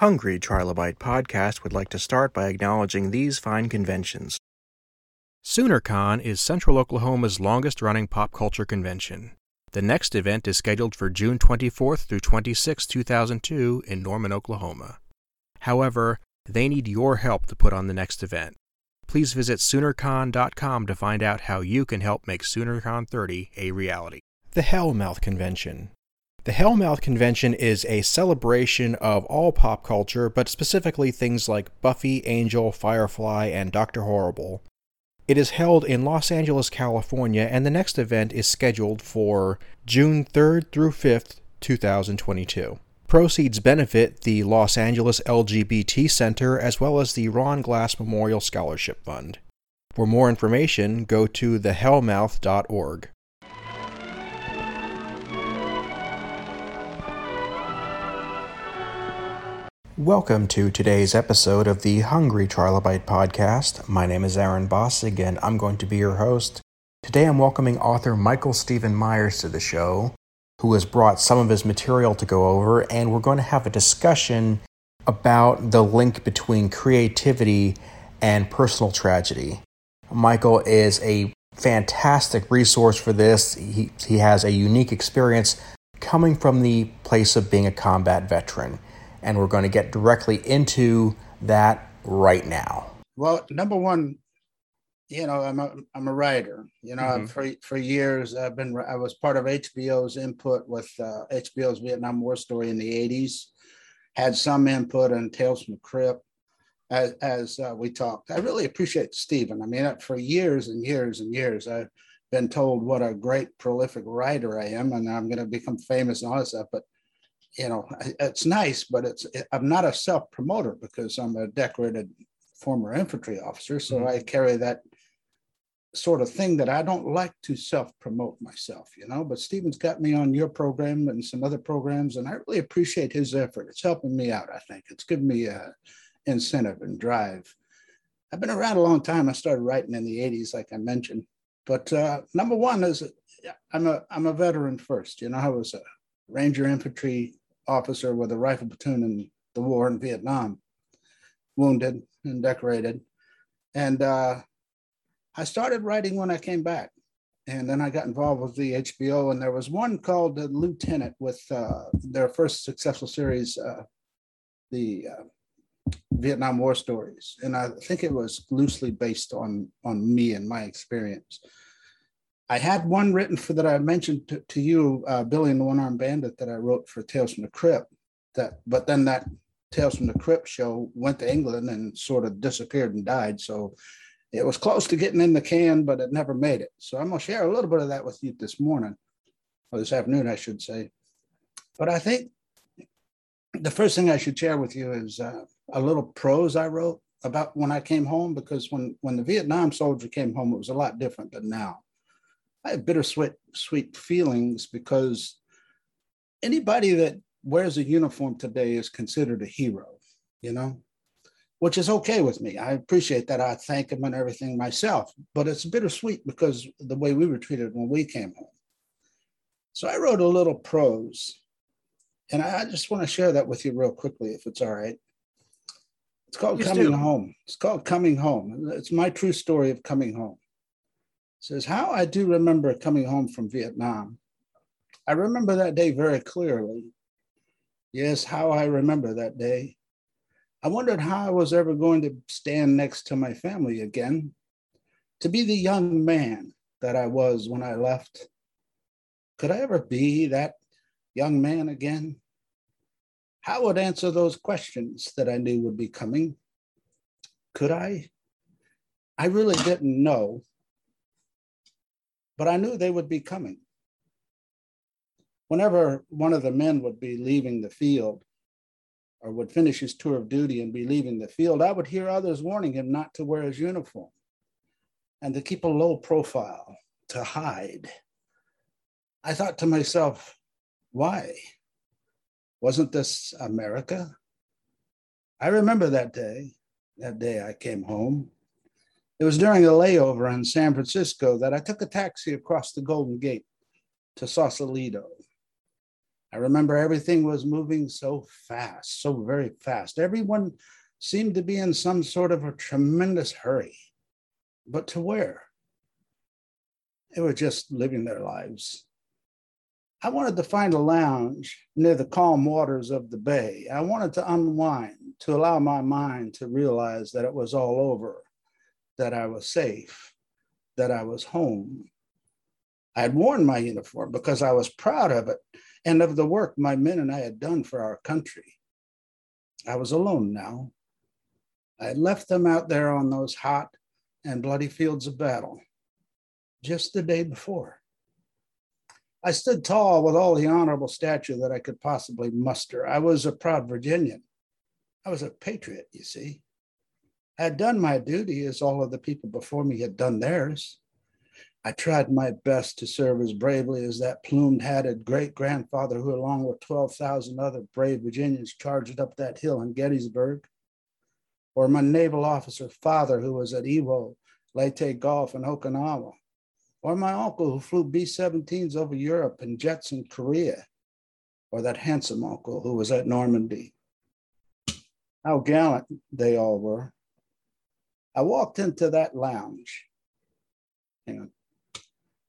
Hungry Trilobite Podcast would like to start by acknowledging these fine conventions. SoonerCon is Central Oklahoma's longest running pop culture convention. The next event is scheduled for June 24th through 26, 2002, in Norman, Oklahoma. However, they need your help to put on the next event. Please visit SoonerCon.com to find out how you can help make SoonerCon 30 a reality. The Hellmouth Convention. The Hellmouth Convention is a celebration of all pop culture, but specifically things like Buffy, Angel, Firefly, and Doctor Horrible. It is held in Los Angeles, California, and the next event is scheduled for June 3rd through 5th, 2022. Proceeds benefit the Los Angeles LGBT Center as well as the Ron Glass Memorial Scholarship Fund. For more information, go to thehellmouth.org. Welcome to today's episode of the Hungry Trilobite podcast. My name is Aaron Bossig and I'm going to be your host. Today I'm welcoming author Michael Stephen Myers to the show who has brought some of his material to go over, and we're going to have a discussion about the link between creativity and personal tragedy. Michael is a fantastic resource for this. He, he has a unique experience coming from the place of being a combat veteran, and we're going to get directly into that right now. Well, number one, you know, I'm a I'm a writer. You know, mm-hmm. for for years I've been I was part of HBO's input with uh, HBO's Vietnam War story in the '80s. Had some input on Tales from the Crypt as as uh, we talked. I really appreciate Stephen. I mean, for years and years and years, I've been told what a great prolific writer I am, and I'm going to become famous and all that stuff. But you know, it's nice, but it's I'm not a self promoter because I'm a decorated former infantry officer, so mm-hmm. I carry that sort of thing that I don't like to self promote myself, you know. But Stephen's got me on your program and some other programs, and I really appreciate his effort. It's helping me out, I think. It's given me a incentive and drive. I've been around a long time. I started writing in the 80s, like I mentioned. But uh, number one is I'm a I'm a veteran first. You know, I was a Ranger infantry officer with a rifle platoon in the war in Vietnam, wounded and decorated. And uh, I started writing when I came back. And then I got involved with the HBO, and there was one called The Lieutenant with uh, their first successful series, uh, the uh, Vietnam War stories. And I think it was loosely based on, on me and my experience. I had one written for that I mentioned to, to you, uh, Billy and the One Armed Bandit, that I wrote for Tales from the Crypt. That, but then that Tales from the Crypt show went to England and sort of disappeared and died. So it was close to getting in the can, but it never made it. So I'm going to share a little bit of that with you this morning, or this afternoon, I should say. But I think the first thing I should share with you is uh, a little prose I wrote about when I came home, because when, when the Vietnam soldier came home, it was a lot different than now. I have bittersweet sweet feelings because anybody that wears a uniform today is considered a hero, you know? which is okay with me. I appreciate that. I thank him and everything myself, but it's bittersweet because the way we were treated when we came home. So I wrote a little prose, and I just want to share that with you real quickly, if it's all right. It's called Coming do. Home. It's called Coming Home. It's my true story of coming home. Says, How I do remember coming home from Vietnam. I remember that day very clearly. Yes, how I remember that day. I wondered how I was ever going to stand next to my family again, to be the young man that I was when I left. Could I ever be that young man again? How would answer those questions that I knew would be coming? Could I? I really didn't know, but I knew they would be coming. Whenever one of the men would be leaving the field, or would finish his tour of duty and be leaving the field, I would hear others warning him not to wear his uniform and to keep a low profile, to hide. I thought to myself, why? Wasn't this America? I remember that day, that day I came home. It was during a layover in San Francisco that I took a taxi across the Golden Gate to Sausalito. I remember everything was moving so fast, so very fast. Everyone seemed to be in some sort of a tremendous hurry. But to where? They were just living their lives. I wanted to find a lounge near the calm waters of the bay. I wanted to unwind, to allow my mind to realize that it was all over, that I was safe, that I was home. I had worn my uniform because I was proud of it and of the work my men and I had done for our country. I was alone now. I had left them out there on those hot and bloody fields of battle just the day before. I stood tall with all the honorable stature that I could possibly muster. I was a proud Virginian. I was a patriot, you see. I had done my duty as all of the people before me had done theirs. I tried my best to serve as bravely as that plumed hatted great grandfather who, along with 12,000 other brave Virginians, charged up that hill in Gettysburg, or my naval officer father who was at Iwo, Leyte Gulf, and Okinawa, or my uncle who flew B 17s over Europe and jets in Korea, or that handsome uncle who was at Normandy. How gallant they all were. I walked into that lounge. Hang on.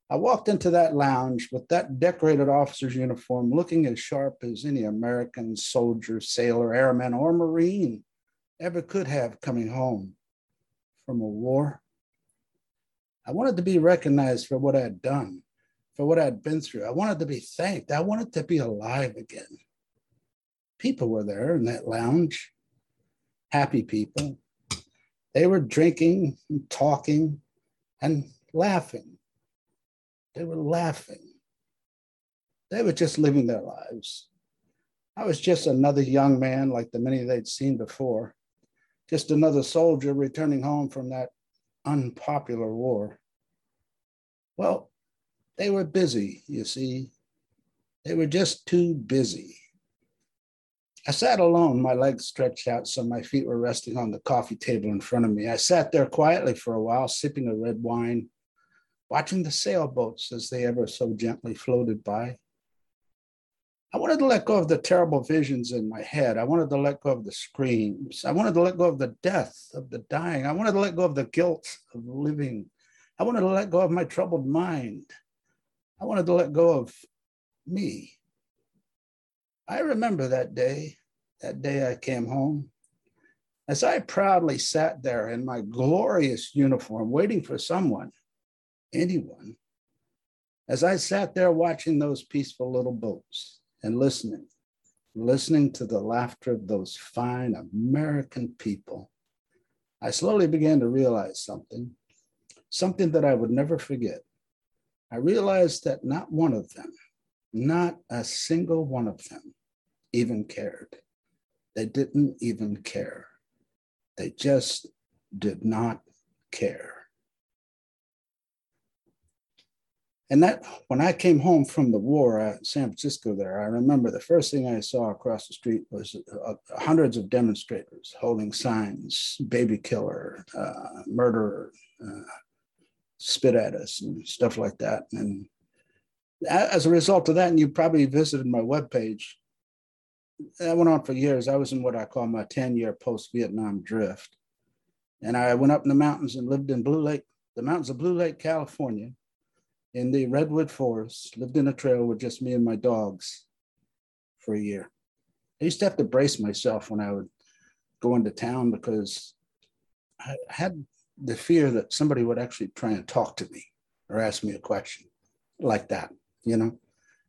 I walked into that lounge with that decorated officer's uniform, looking as sharp as any American soldier, sailor, airman, or Marine ever could have coming home from a war. I wanted to be recognized for what I had done, for what I'd been through. I wanted to be thanked. I wanted to be alive again. People were there in that lounge, happy people. They were drinking and talking and laughing they were laughing. They were just living their lives. I was just another young man like the many they'd seen before, just another soldier returning home from that unpopular war. Well, they were busy, you see. They were just too busy. I sat alone, my legs stretched out so my feet were resting on the coffee table in front of me. I sat there quietly for a while, sipping a red wine, watching the sailboats as they ever so gently floated by. I wanted to let go of the terrible visions in my head. I wanted to let go of the screams. I wanted to let go of the death, of the dying. I wanted to let go of the guilt of living. I wanted to let go of my troubled mind. I wanted to let go of me. I remember that day, that day I came home. As I proudly sat there in my glorious uniform, waiting for someone anyone, as I sat there watching those peaceful little boats and listening, listening to the laughter of those fine American people, I slowly began to realize something, something that I would never forget. I realized that not one of them, not a single one of them, even cared. They didn't even care. They just did not care. And that when I came home from the war at San Francisco, there, I remember the first thing I saw across the street was uh, hundreds of demonstrators holding signs, "Baby killer," uh, "Murderer," uh, "Spit at us," and stuff like that. And as a result of that, and you probably visited my webpage. That went on for years. I was in what I call my 10 year post Vietnam drift. And I went up in the mountains and lived in Blue Lake, the mountains of Blue Lake, California in the redwood forest, lived in a trail with just me and my dogs for a year. I used to have to brace myself when I would go into town because I had the fear that somebody would actually try and talk to me or ask me a question like that. You know,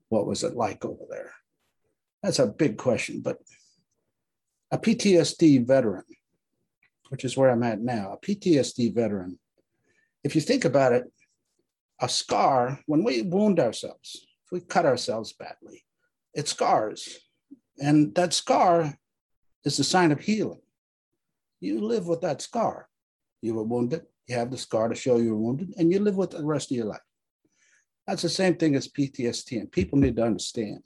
what was it like over there? That's a big question, but a PTSD veteran, which is where I'm at now, a PTSD veteran, if you think about it, a scar, when we wound ourselves, if we cut ourselves badly, it scars. And that scar is a sign of healing. You live with that scar. You were wounded, you have the scar to show you were wounded, and you live with it the rest of your life. That's the same thing as PTSD. And people need to understand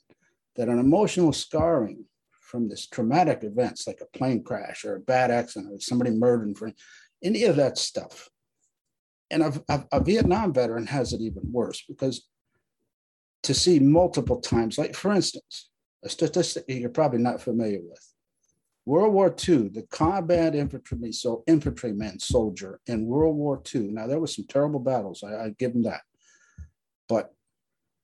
that an emotional scarring from this traumatic events like a plane crash or a bad accident or somebody murdered, for any of that stuff and a, a, a, Vietnam veteran has it even worse because to see multiple times, like for instance, a statistic you're probably not familiar with. World War II, the combat infantryman, so infantryman soldier in World War II. Now there were some terrible battles. I, I give them that, but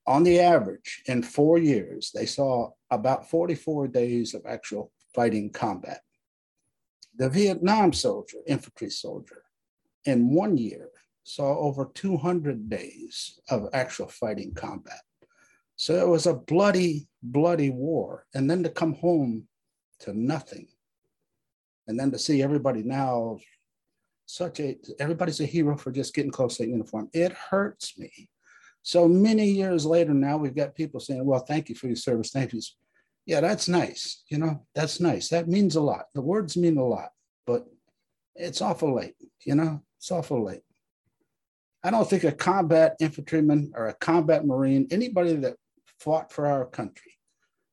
on the average, in four years, they saw about 44 days of actual fighting combat. The Vietnam soldier, infantry soldier, in one year saw over 200 days of actual fighting combat. So it was a bloody, bloody war. And then to come home to nothing. And then to see everybody now, such a, everybody's a hero for just getting close to uniform. It hurts me. So many years later now, we've got people saying, well, thank you for your service. Thank you. Yeah, that's nice. You know, that's nice. That means a lot. The words mean a lot, but it's awful late. You know, it's awful late. I don't think a combat infantryman or a combat marine, anybody that fought for our country,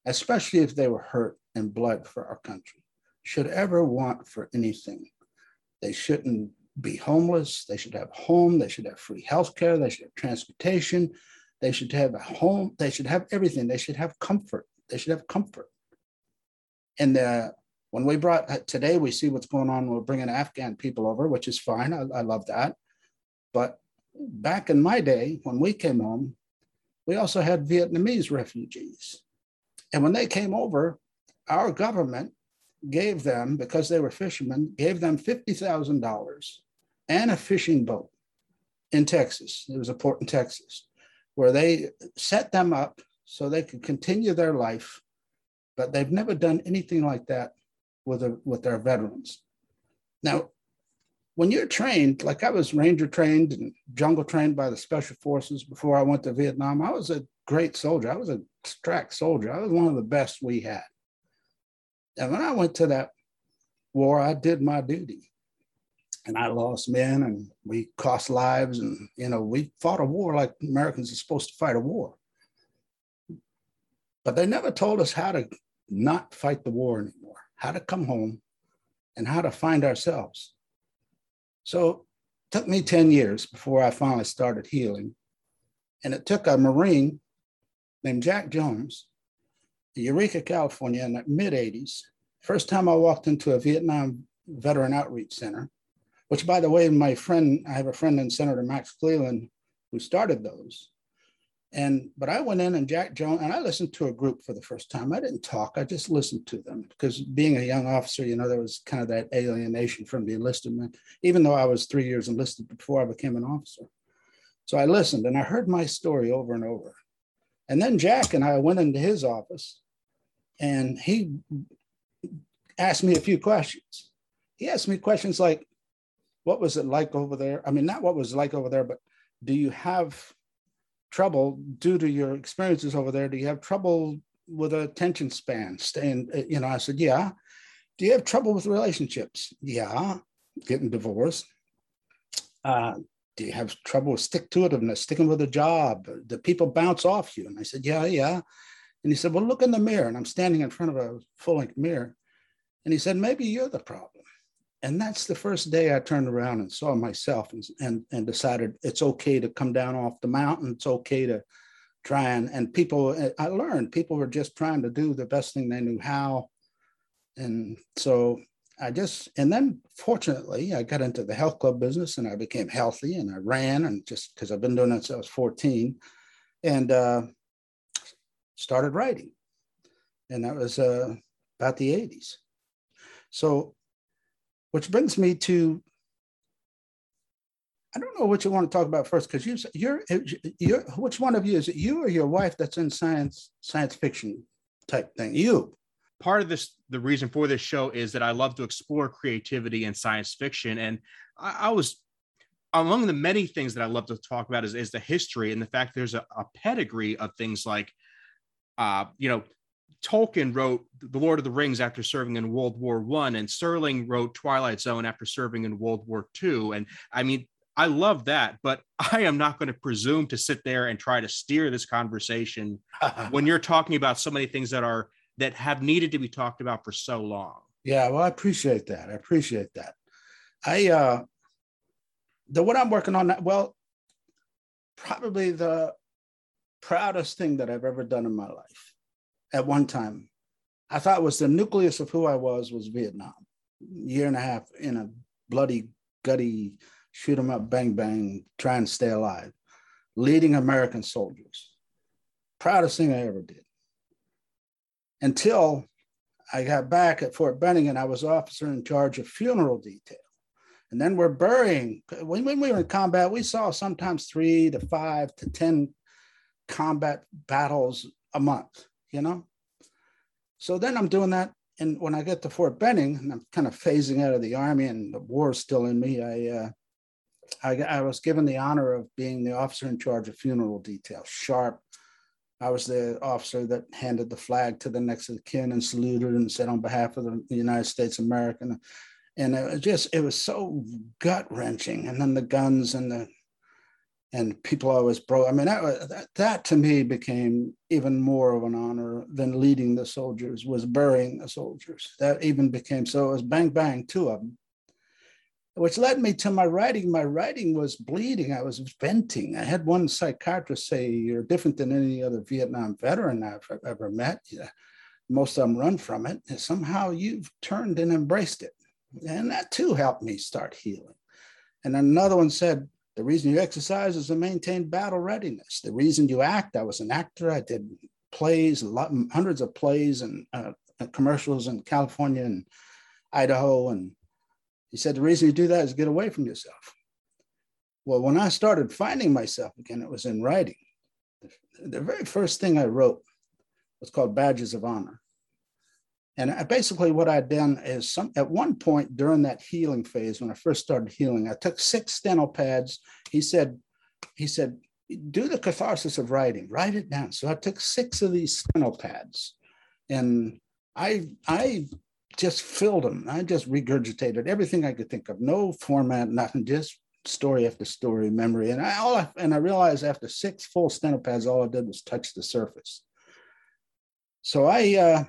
especially if they were hurt and blood for our country, should ever want for anything. They shouldn't be homeless. They should have home. They should have free health care. They should have transportation. They should have a home. They should have everything. They should have comfort. They should have comfort. And uh, when we brought uh, today, we see what's going on. We're bringing Afghan people over, which is fine. I, I love that. But back in my day, when we came home, we also had Vietnamese refugees. And when they came over, our government gave them, because they were fishermen, gave them $50,000 and a fishing boat in Texas. It was a port in Texas where they set them up so they could continue their life. But they've never done anything like that with, a, with their veterans. Now, when you're trained, like I was ranger trained and jungle trained by the special forces before I went to Vietnam, I was a great soldier. I was a track soldier. I was one of the best we had. And when I went to that war, I did my duty. And I lost men and we cost lives. And, you know, we fought a war like Americans are supposed to fight a war. But they never told us how to not fight the war anymore, how to come home and how to find ourselves. So it took me 10 years before I finally started healing. And it took a Marine named Jack Jones, Eureka, California, in the mid 80s. First time I walked into a Vietnam Veteran Outreach Center, which, by the way, my friend, I have a friend in Senator Max Cleland who started those. And but I went in and Jack Jones and I listened to a group for the first time. I didn't talk, I just listened to them because being a young officer, you know, there was kind of that alienation from the enlistment, even though I was three years enlisted before I became an officer. So I listened and I heard my story over and over. And then Jack and I went into his office and he asked me a few questions. He asked me questions like, what was it like over there? I mean, not what was like over there, but do you have trouble due to your experiences over there? Do you have trouble with attention span? Staying, uh, you know, I said, yeah. Do you have trouble with relationships? Yeah. Getting divorced. Uh, do you have trouble with stick to itiveness, sticking with a job? Do people bounce off you? And I said, yeah, yeah. And he said, well, look in the mirror. And I'm standing in front of a full length mirror. And he said, maybe you're the problem and that's the first day I turned around and saw myself and, and, and decided it's okay to come down off the mountain. It's okay to try and, and people, I learned people were just trying to do the best thing they knew how. And so I just, and then fortunately, I got into the health club business and I became healthy and I ran and just because I've been doing it since I was 14 and uh, started writing. And that was uh, about the 80s. So which brings me to I don't know what you want to talk about first because you you're you're which one of you is it you or your wife that's in science science fiction type thing? You. Part of this the reason for this show is that I love to explore creativity and science fiction and I, I was among the many things that I love to talk about is, is the history and the fact there's a, a pedigree of things like uh, you know Tolkien wrote The Lord of the Rings after serving in World War One, and Serling wrote Twilight Zone after serving in World War Two. And I mean, I love that, but I am not going to presume to sit there and try to steer this conversation when you're talking about so many things that are that have needed to be talked about for so long. Yeah, well, I appreciate that. I appreciate that. I uh the what I'm working on well, probably the proudest thing that I've ever done in my life at one time. I thought was the nucleus of who I was was Vietnam. Year and a half in a bloody, gutty, shoot 'em up, bang bang, try and stay alive, leading American soldiers. Proudest thing I ever did. Until I got back at Fort Benning and I was officer in charge of funeral detail. And then we're burying. When, when we were in combat, we saw sometimes three to five to 10 combat battles a month, you know? So then I'm doing that. And when I get to Fort Benning, and I'm kind of phasing out of the army and the war is still in me, I, uh, I, I was given the honor of being the officer in charge of funeral detail, sharp. I was the officer that handed the flag to the next of kin and saluted and said on behalf of the United States of America. And it was just, it was so gut wrenching. And then the guns and the and people always broke. I mean, that, that, that to me became even more of an honor than leading the soldiers was burying the soldiers. That even became so. It was bang bang, two of them, which led me to my writing. My writing was bleeding. I was venting. I had one psychiatrist say, "You're different than any other Vietnam veteran I've ever met. Yeah. Most of them run from it. And somehow you've turned and embraced it, and that too helped me start healing." And another one said the reason you exercise is to maintain battle readiness. The reason you act, I was an actor. I did plays, hundreds of plays and uh, commercials in California and Idaho. And he said, the reason you do that is get away from yourself. Well, when I started finding myself again, it was in writing. The very first thing I wrote was called Badges of Honor. And basically, what I'd done is some at one point during that healing phase, when I first started healing, I took six steno pads. He said, he said, do the catharsis of writing, write it down. So I took six of these steno pads, and I I just filled them. I just regurgitated everything I could think of. No format, nothing, just story after story, memory. And I all I, and I realized after six full steno pads, all I did was touch the surface. So I uh,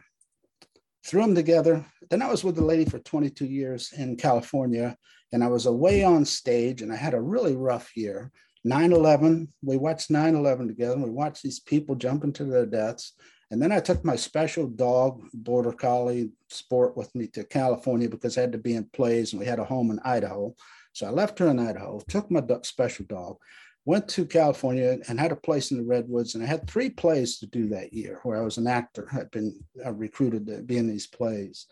threw them together. Then I was with the lady for 22 years in California, and I was away on stage, and I had a really rough year. 9 11, we watched 9 11 together, we watched these people jump into their deaths. And then I took my special dog, border collie sport with me to California because I had to be in plays, and we had a home in Idaho. So I left her in Idaho, took my special dog, went to California and had a place in the Redwoods. And I had three plays to do that year where I was an actor, had been uh, recruited to be in these plays.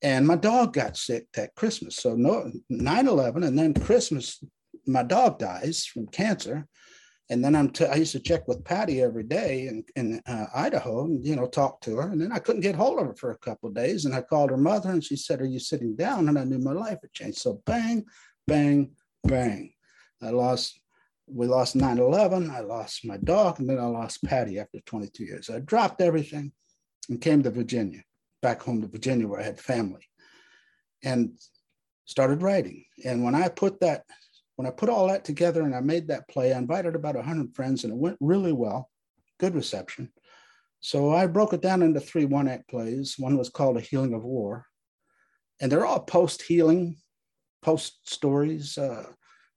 And my dog got sick that Christmas. So no 9-11 and then Christmas, my dog dies from cancer. And then I'm t- I used to check with Patty every day in, in uh, Idaho and, you know, talk to her. And then I couldn't get hold of her for a couple of days. And I called her mother and she said, are you sitting down? And I knew my life had changed. So bang, bang, bang. I lost we lost 9-11 i lost my dog and then i lost patty after 22 years. I dropped everything and came to virginia back home to virginia where i had family and started writing. And when i put that when i put all that together and i made that play i invited about 100 friends and it went really well. Good reception. So i broke it down into three one act plays. One was called a healing of war. And they're all post healing post stories uh,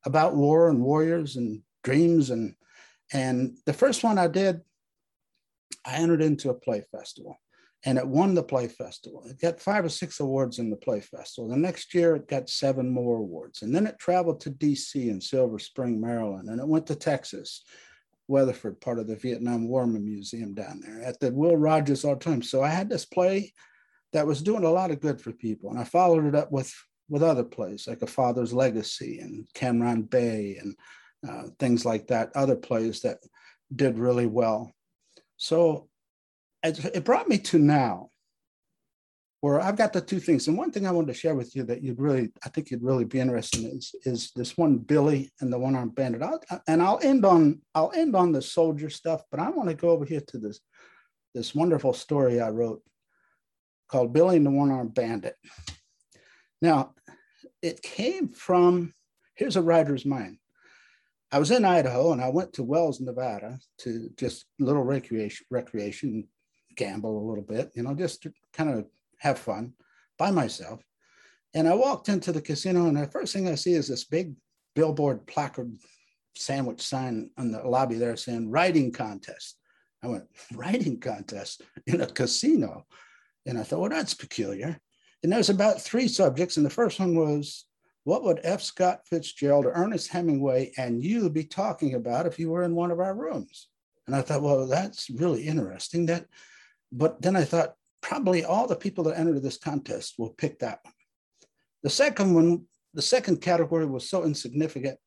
about war and warriors and dreams and and the first one I did, I entered into a play festival and it won the play festival. It got five or six awards in the play festival. The next year, it got seven more awards. And then it traveled to DC and Silver Spring, Maryland, and it went to Texas, Weatherford, part of the Vietnam War Museum down there at the Will Rogers Auditorium. So I had this play that was doing a lot of good for people. And I followed it up with with other plays like A Father's Legacy and Cameron Bay and uh, things like that, other plays that did really well. So it, brought me to now where I've got the two things. And one thing I wanted to share with you that you'd really, I think you'd really be interested in is, is this one Billy and the one armed bandit. I'll, and I'll end on I'll end on the soldier stuff, but I want to go over here to this this wonderful story I wrote called Billy and the One Armed Bandit. Now, it came from, here's a writer's mind. I was in Idaho and I went to Wells, Nevada to just little recreation, recreation, gamble a little bit, you know, just to kind of have fun by myself. And I walked into the casino and the first thing I see is this big billboard placard sandwich sign on the lobby there saying writing contest. I went, writing contest in a casino. And I thought, well, that's peculiar. And there's about three subjects. And the first one was, what would F. Scott Fitzgerald, Ernest Hemingway, and you be talking about if you were in one of our rooms? And I thought, well, that's really interesting. That, but then I thought, probably all the people that enter this contest will pick that one. The second one, the second category was so insignificant,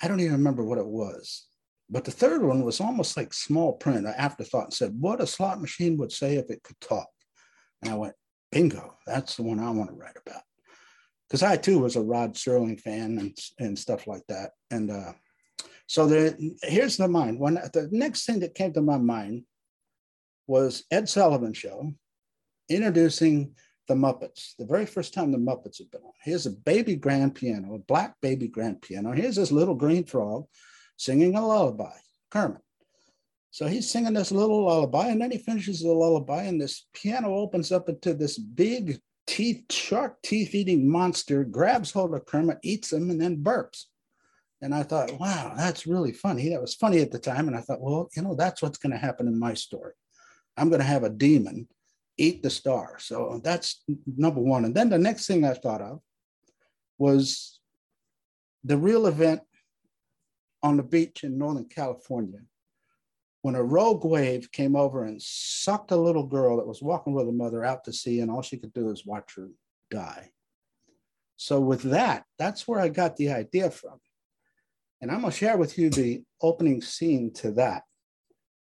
I don't even remember what it was. But the third one was almost like small print, an afterthought, and said, What a slot machine would say if it could talk. And I went, Bingo, that's the one I want to write about. Because I too was a Rod Serling fan and, and stuff like that. And uh, so the, here's the mind. When the next thing that came to my mind was Ed Sullivan show introducing the Muppets. The very first time the Muppets had been on. Here's a baby grand piano, a black baby grand piano. Here's this little green frog singing a lullaby, Kermit. So he's singing this little lullaby, and then he finishes the lullaby, and this piano opens up into this big teeth, shark teeth eating monster, grabs hold of Kermit, eats him, and then burps. And I thought, wow, that's really funny. That was funny at the time. And I thought, well, you know, that's what's going to happen in my story. I'm going to have a demon eat the star. So that's number one. And then the next thing I thought of was the real event on the beach in Northern California when a rogue wave came over and sucked a little girl that was walking with her mother out to sea, and all she could do was watch her die. So, with that, that's where I got the idea from. And I'm going to share with you the opening scene to that.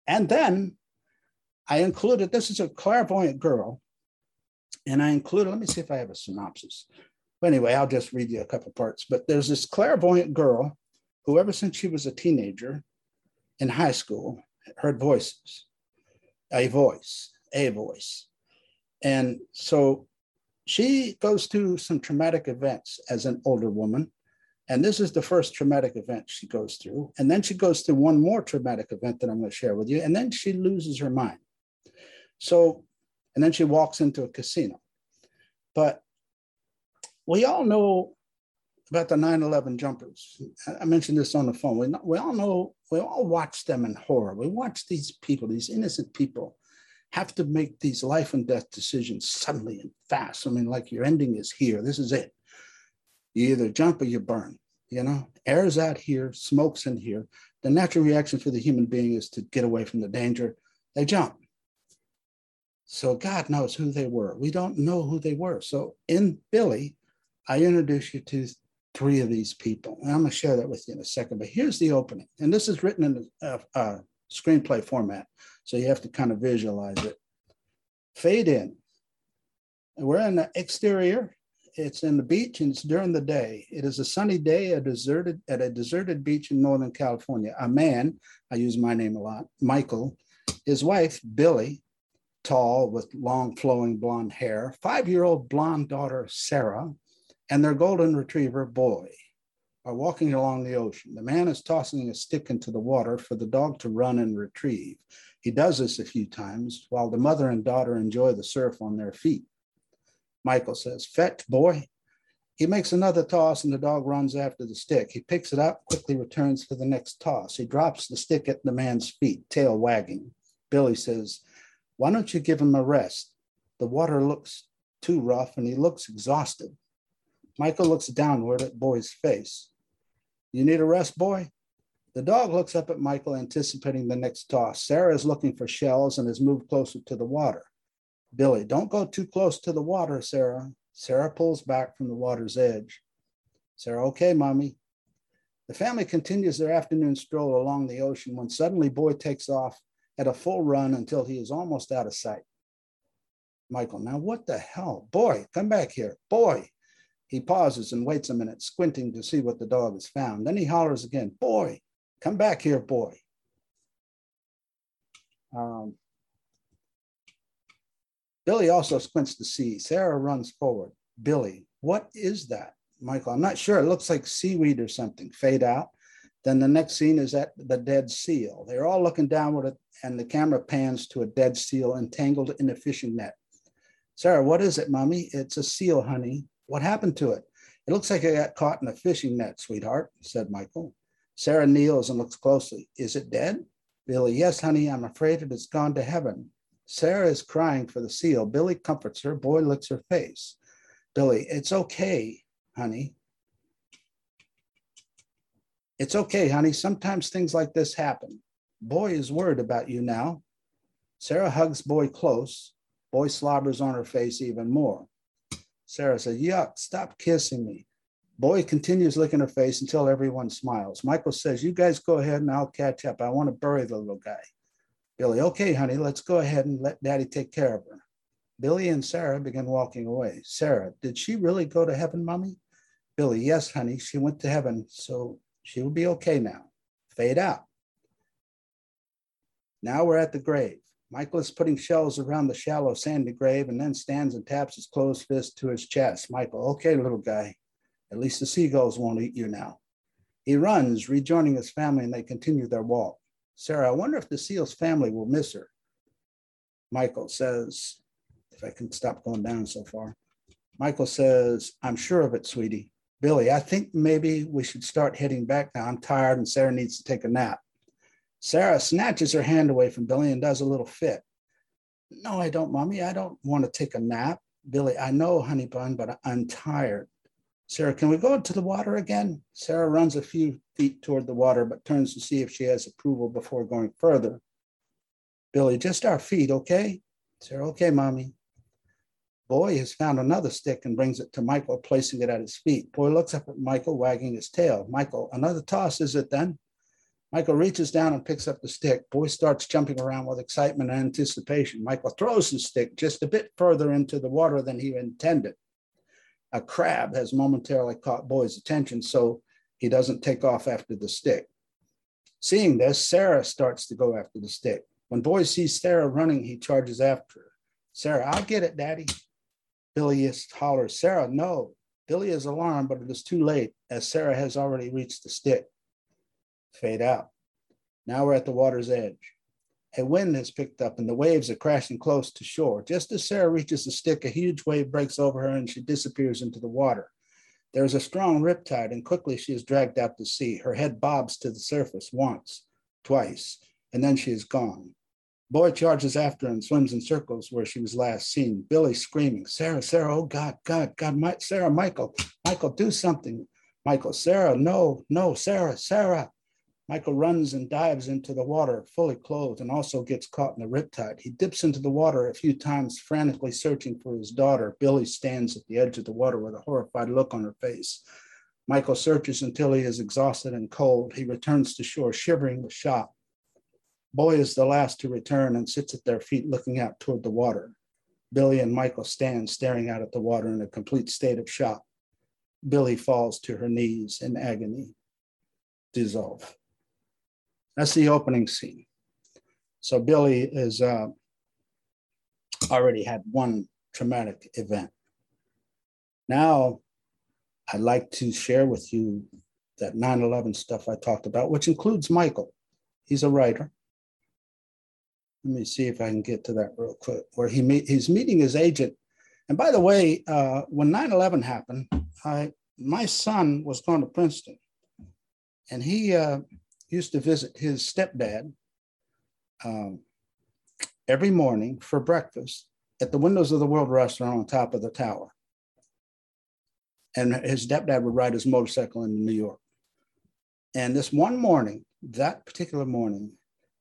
And then I included this is a clairvoyant girl. And I included, let me see if I have a synopsis. But anyway, I'll just read you a couple parts. But there's this clairvoyant girl who, ever since she was a teenager in high school, heard voices, a voice, a voice. And so she goes through some traumatic events as an older woman. And this is the first traumatic event she goes through. And then she goes through one more traumatic event that I'm going to share with you. And then she loses her mind. So, and then she walks into a casino. But we all know about the 9-11 jumpers. I mentioned this on the phone. We, we all know, we all watch them in horror. We watch these people, these innocent people, have to make these life and death decisions suddenly and fast. I mean, like your ending is here. This is it. You either jump or you burn. You know, air's out here, smoke's in here. The natural reaction for the human being is to get away from the danger. They jump. So God knows who they were. We don't know who they were. So in Billy, I introduce you to three of these people. And I'm going to share that with you in a second. But here's the opening. And this is written in a, screenplay format. So you have to kind of visualize it. Fade in. We're in the exterior. It's in the beach and it's during the day. It is a sunny day a deserted, at a deserted beach in Northern California. A man, I use my name a lot, Michael, his wife, Billy, tall with long flowing blonde hair, five year old blonde daughter, Sarah, and their golden retriever, Boy, are walking along the ocean. The man is tossing a stick into the water for the dog to run and retrieve. He does this a few times while the mother and daughter enjoy the surf on their feet. Michael says, Fetch, boy. He makes another toss and the dog runs after the stick. He picks it up, quickly returns for the next toss. He drops the stick at the man's feet, tail wagging. Billy says, Why don't you give him a rest? The water looks too rough and he looks exhausted. Michael looks downward at Boy's face. You need a rest, boy? The dog looks up at Michael, anticipating the next toss. Sarah is looking for shells and has moved closer to the water. Billy, don't go too close to the water, Sarah. Sarah pulls back from the water's edge. Sarah, okay, mommy. The family continues their afternoon stroll along the ocean when suddenly Boy takes off at a full run until he is almost out of sight. Michael, now what the hell? Boy, come back here. Boy, he pauses and waits a minute, squinting to see what the dog has found. Then he hollers again, Boy, come back here, boy. Um, Billy also squints to see. Sarah runs forward. Billy, what is that? Michael, I'm not sure. It looks like seaweed or something. Fade out. Then the next scene is at the dead seal. They're all looking downward, and the camera pans to a dead seal entangled in a fishing net. Sarah, what is it, mommy? It's a seal, honey. What happened to it? It looks like it got caught in a fishing net, sweetheart, said Michael. Sarah kneels and looks closely. Is it dead? Billy, yes, honey, I'm afraid it has gone to heaven. Sarah is crying for the seal. Billy comforts her. Boy licks her face. Billy, it's okay, honey. It's okay, honey. Sometimes things like this happen. Boy is worried about you now. Sarah hugs Boy close. Boy slobbers on her face even more. Sarah says, Yuck, stop kissing me. Boy continues licking her face until everyone smiles. Michael says, You guys go ahead and I'll catch up. I want to bury the little guy. Billy, okay, honey, let's go ahead and let daddy take care of her. Billy and Sarah begin walking away. Sarah, did she really go to heaven, mommy? Billy, yes, honey, she went to heaven, so she will be okay now. Fade out. Now we're at the grave. Michael is putting shells around the shallow, sandy grave and then stands and taps his closed fist to his chest. Michael, okay, little guy, at least the seagulls won't eat you now. He runs, rejoining his family, and they continue their walk. Sarah, I wonder if the seal's family will miss her. Michael says, if I can stop going down so far. Michael says, I'm sure of it, sweetie. Billy, I think maybe we should start heading back now. I'm tired and Sarah needs to take a nap. Sarah snatches her hand away from Billy and does a little fit. No, I don't, mommy. I don't want to take a nap. Billy, I know, honey bun, but I'm tired. Sarah, can we go into the water again? Sarah runs a few feet toward the water, but turns to see if she has approval before going further. Billy, just our feet, okay? Sarah, okay, mommy. Boy has found another stick and brings it to Michael, placing it at his feet. Boy looks up at Michael, wagging his tail. Michael, another toss, is it then? Michael reaches down and picks up the stick. Boy starts jumping around with excitement and anticipation. Michael throws the stick just a bit further into the water than he intended a crab has momentarily caught Boy's attention, so he doesn't take off after the stick. Seeing this, Sarah starts to go after the stick. When Boy sees Sarah running, he charges after her. Sarah, I'll get it, Daddy. Billy hollers, Sarah, no. Billy is alarmed, but it is too late as Sarah has already reached the stick. Fade out. Now we're at the water's edge. A wind has picked up and the waves are crashing close to shore. Just as Sarah reaches the stick, a huge wave breaks over her and she disappears into the water. There is a strong riptide, and quickly she is dragged out to sea. Her head bobs to the surface once, twice, and then she is gone. Boy charges after and swims in circles where she was last seen. Billy screaming, Sarah, Sarah, oh God, God, God, my, Sarah, Michael, Michael, do something. Michael, Sarah, no, no, Sarah, Sarah. Michael runs and dives into the water, fully clothed, and also gets caught in the riptide. He dips into the water a few times, frantically searching for his daughter. Billy stands at the edge of the water with a horrified look on her face. Michael searches until he is exhausted and cold. He returns to shore, shivering with shock. Boy is the last to return and sits at their feet, looking out toward the water. Billy and Michael stand staring out at the water in a complete state of shock. Billy falls to her knees in agony. Dissolve. That's the opening scene. So Billy is uh, already had one traumatic event. Now, I'd like to share with you that 9 11 stuff I talked about, which includes Michael. He's a writer. Let me see if I can get to that real quick, where he meet, he's meeting his agent. And by the way, uh, when 9 11 happened, I, my son was going to Princeton, and he uh, used to visit his stepdad um, every morning for breakfast at the windows of the World Restaurant on top of the tower. And his stepdad would ride his motorcycle into New York. And this one morning, that particular morning,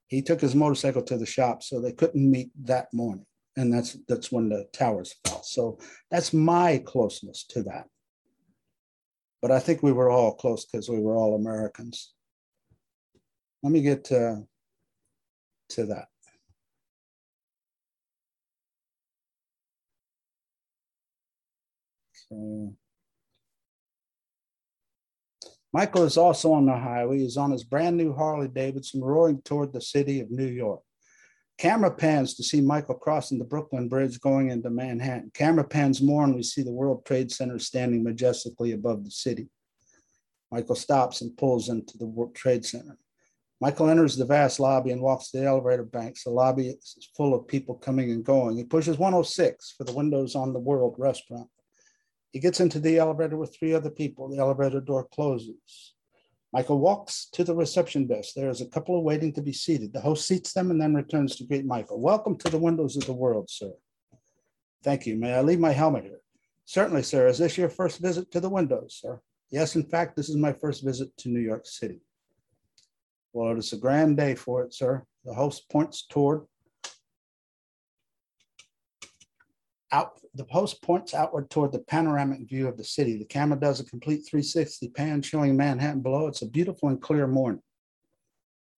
he took his motorcycle to the shop, so they couldn't meet that morning. And that's that's when the towers fell. So that's my closeness to that. But I think we were all close because we were all Americans. Let me get to, to that. Michael is also on the highway. He's on his brand new Harley Davidson roaring toward the city of New York. Camera pans to see Michael crossing the Brooklyn Bridge going into Manhattan. Camera pans more and we see the World Trade Center standing majestically above the city. Michael stops and pulls into the World Trade Center. Michael enters the vast lobby and walks to the elevator banks. The lobby is full of people coming and going. He pushes 106 for the windows on the World restaurant. He gets into the elevator with three other people. The elevator door closes. Michael walks to the reception desk. There is a couple waiting to be seated. The host seats them and then returns to greet Michael. Welcome to the windows of the world, sir. Thank you. May I leave my helmet here? Certainly, sir. Is this your first visit to the windows, sir? Yes, in fact, this is my first visit to New York City. Well, it is a grand day for it, sir. The host points toward out the post points outward toward the panoramic view of the city. The camera does a complete 360 pan showing Manhattan below. It's a beautiful and clear morning.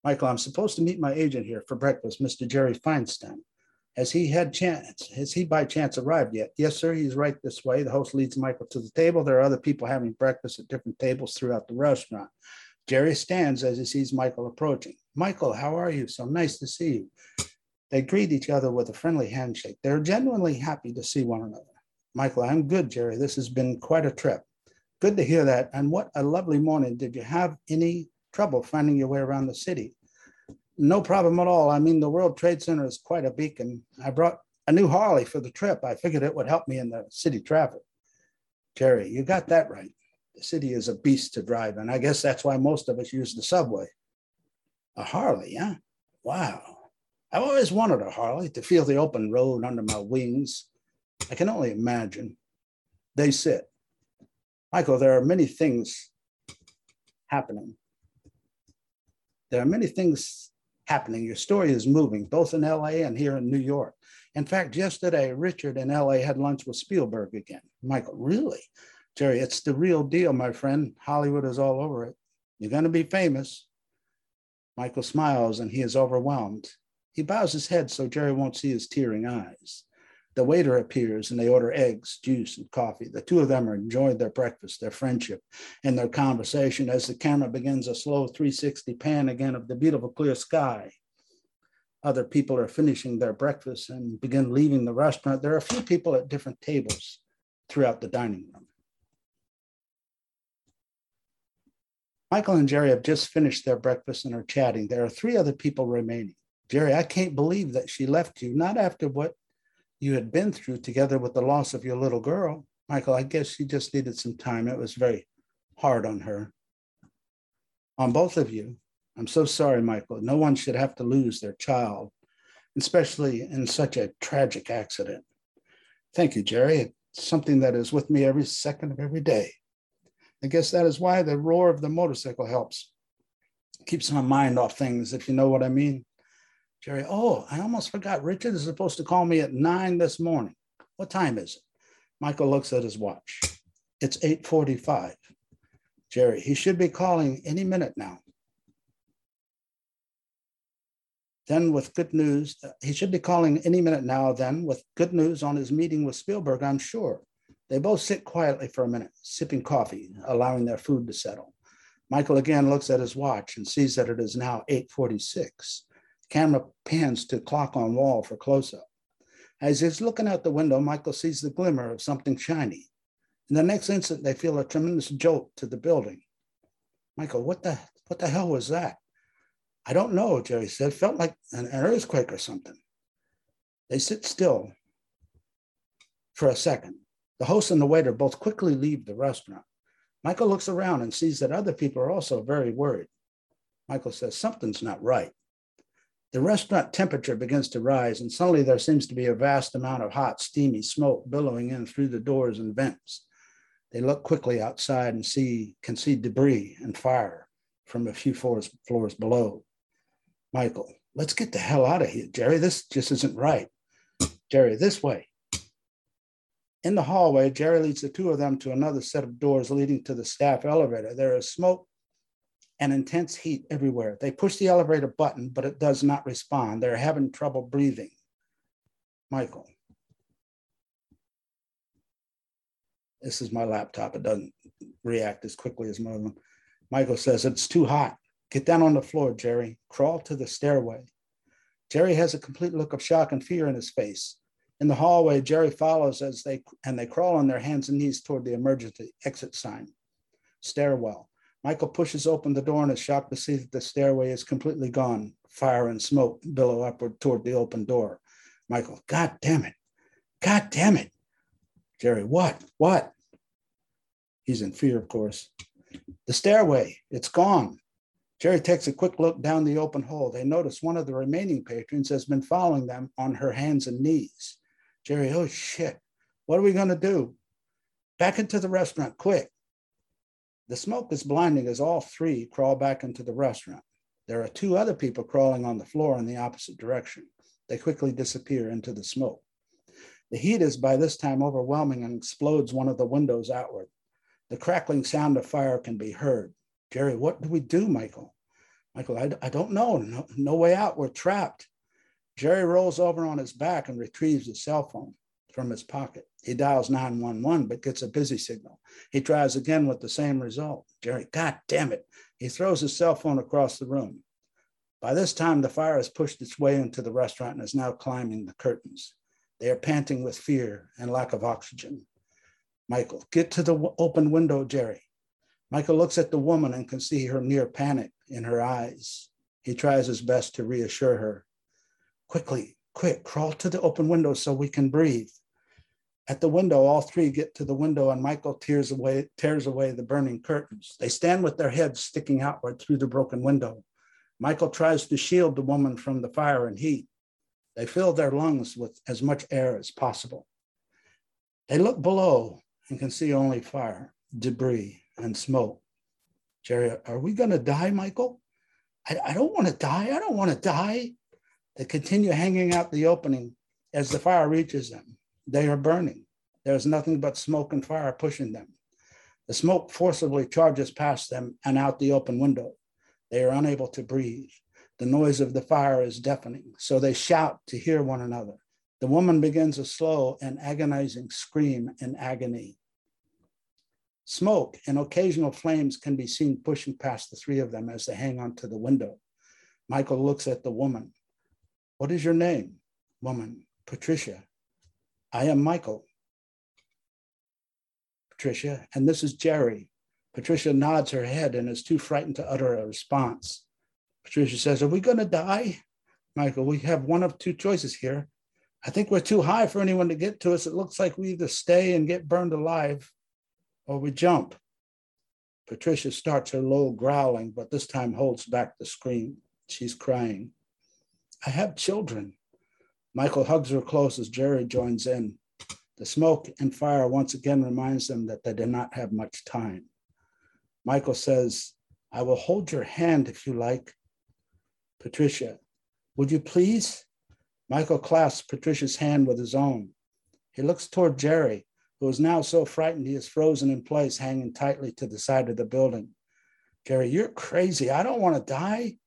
Michael, I'm supposed to meet my agent here for breakfast, Mr. Jerry Feinstein. Has he had chance? Has he by chance arrived yet? Yes, sir. He's right this way. The host leads Michael to the table. There are other people having breakfast at different tables throughout the restaurant. Jerry stands as he sees Michael approaching. Michael, how are you? So nice to see you. They greet each other with a friendly handshake. They're genuinely happy to see one another. Michael, I'm good, Jerry. This has been quite a trip. Good to hear that. And what a lovely morning. Did you have any trouble finding your way around the city? No problem at all. I mean, the World Trade Center is quite a beacon. I brought a new Harley for the trip. I figured it would help me in the city traffic. Jerry, you got that right. The city is a beast to drive, and I guess that's why most of us use the subway. A Harley, huh? Wow. I've always wanted a Harley to feel the open road under my wings. I can only imagine. They sit. Michael, there are many things happening. There are many things happening. Your story is moving, both in LA and here in New York. In fact, yesterday, Richard in LA had lunch with Spielberg again. Michael, really? Jerry, it's the real deal, my friend. Hollywood is all over it. You're going to be famous. Michael smiles and he is overwhelmed. He bows his head so Jerry won't see his tearing eyes. The waiter appears and they order eggs, juice, and coffee. The two of them are enjoying their breakfast, their friendship, and their conversation as the camera begins a slow 360 pan again of the beautiful clear sky. Other people are finishing their breakfast and begin leaving the restaurant. There are a few people at different tables throughout the dining room. Michael and Jerry have just finished their breakfast and are chatting. There are three other people remaining. Jerry, I can't believe that she left you, not after what you had been through together with the loss of your little girl. Michael, I guess she just needed some time. It was very hard on her. On both of you, I'm so sorry, Michael. No one should have to lose their child, especially in such a tragic accident. Thank you, Jerry. It's something that is with me every second of every day. I guess that is why the roar of the motorcycle helps. Keeps my mind off things, if you know what I mean. Jerry, oh, I almost forgot. Richard is supposed to call me at nine this morning. What time is it? Michael looks at his watch. It's 8:45. Jerry, he should be calling any minute now. Then, with good news, he should be calling any minute now. Then, with good news on his meeting with Spielberg, I'm sure. They both sit quietly for a minute, sipping coffee, allowing their food to settle. Michael again looks at his watch and sees that it is now 8:46. Camera pans to clock on wall for close up. As he's looking out the window, Michael sees the glimmer of something shiny. In the next instant, they feel a tremendous jolt to the building. Michael, what the what the hell was that? I don't know, Jerry said. Felt like an, an earthquake or something. They sit still for a second. The host and the waiter both quickly leave the restaurant. Michael looks around and sees that other people are also very worried. Michael says, Something's not right. The restaurant temperature begins to rise, and suddenly there seems to be a vast amount of hot, steamy smoke billowing in through the doors and vents. They look quickly outside and see can see debris and fire from a few floors, floors below. Michael, let's get the hell out of here, Jerry. This just isn't right. Jerry, this way. In the hallway, Jerry leads the two of them to another set of doors leading to the staff elevator. There is smoke and intense heat everywhere. They push the elevator button, but it does not respond. They're having trouble breathing. Michael. This is my laptop. It doesn't react as quickly as my one. Michael says, It's too hot. Get down on the floor, Jerry. Crawl to the stairway. Jerry has a complete look of shock and fear in his face. In the hallway, Jerry follows as they and they crawl on their hands and knees toward the emergency exit sign. Stairwell. Michael pushes open the door and is shocked to see that the stairway is completely gone. Fire and smoke billow upward toward the open door. Michael, God damn it. God damn it. Jerry, what? What? He's in fear, of course. The stairway, it's gone. Jerry takes a quick look down the open hole. They notice one of the remaining patrons has been following them on her hands and knees. Jerry, oh shit, what are we going to do? Back into the restaurant, quick. The smoke is blinding as all three crawl back into the restaurant. There are two other people crawling on the floor in the opposite direction. They quickly disappear into the smoke. The heat is by this time overwhelming and explodes one of the windows outward. The crackling sound of fire can be heard. Jerry, what do we do, Michael? Michael, I, I don't know. No, no way out. We're trapped. Jerry rolls over on his back and retrieves his cell phone from his pocket. He dials 911, but gets a busy signal. He tries again with the same result. Jerry, God damn it. He throws his cell phone across the room. By this time, the fire has pushed its way into the restaurant and is now climbing the curtains. They are panting with fear and lack of oxygen. Michael, get to the open window, Jerry. Michael looks at the woman and can see her near panic in her eyes. He tries his best to reassure her. Quickly, quick, crawl to the open window so we can breathe. At the window, all three get to the window and Michael tears away, tears away the burning curtains. They stand with their heads sticking outward through the broken window. Michael tries to shield the woman from the fire and heat. They fill their lungs with as much air as possible. They look below and can see only fire, debris, and smoke. Jerry, are we going to die, Michael? I, I don't want to die. I don't want to die. They continue hanging out the opening as the fire reaches them. They are burning. There is nothing but smoke and fire pushing them. The smoke forcibly charges past them and out the open window. They are unable to breathe. The noise of the fire is deafening, so they shout to hear one another. The woman begins a slow and agonizing scream in agony. Smoke and occasional flames can be seen pushing past the three of them as they hang onto the window. Michael looks at the woman. What is your name? Woman, Patricia. I am Michael. Patricia, and this is Jerry. Patricia nods her head and is too frightened to utter a response. Patricia says, Are we going to die? Michael, we have one of two choices here. I think we're too high for anyone to get to us. It looks like we either stay and get burned alive or we jump. Patricia starts her low growling, but this time holds back the scream. She's crying. I have children. Michael hugs her close as Jerry joins in. The smoke and fire once again reminds them that they do not have much time. Michael says, I will hold your hand if you like. Patricia, would you please? Michael clasps Patricia's hand with his own. He looks toward Jerry, who is now so frightened he is frozen in place, hanging tightly to the side of the building. Jerry, you're crazy. I don't want to die.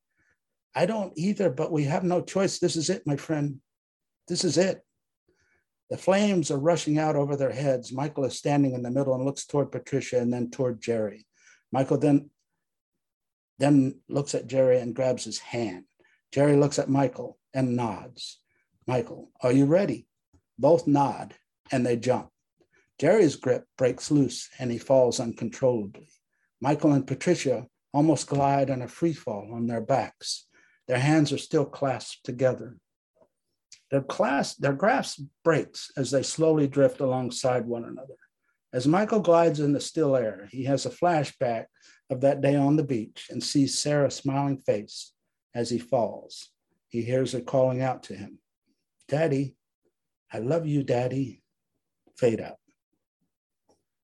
I don't either, but we have no choice. This is it, my friend. This is it. The flames are rushing out over their heads. Michael is standing in the middle and looks toward Patricia and then toward Jerry. Michael then, then looks at Jerry and grabs his hand. Jerry looks at Michael and nods. Michael, are you ready? Both nod and they jump. Jerry's grip breaks loose and he falls uncontrollably. Michael and Patricia almost glide in a free fall on their backs. Their hands are still clasped together. Their, clasp, their grasp breaks as they slowly drift alongside one another. As Michael glides in the still air, he has a flashback of that day on the beach and sees Sarah's smiling face as he falls. He hears her calling out to him, Daddy, I love you, Daddy. Fade out.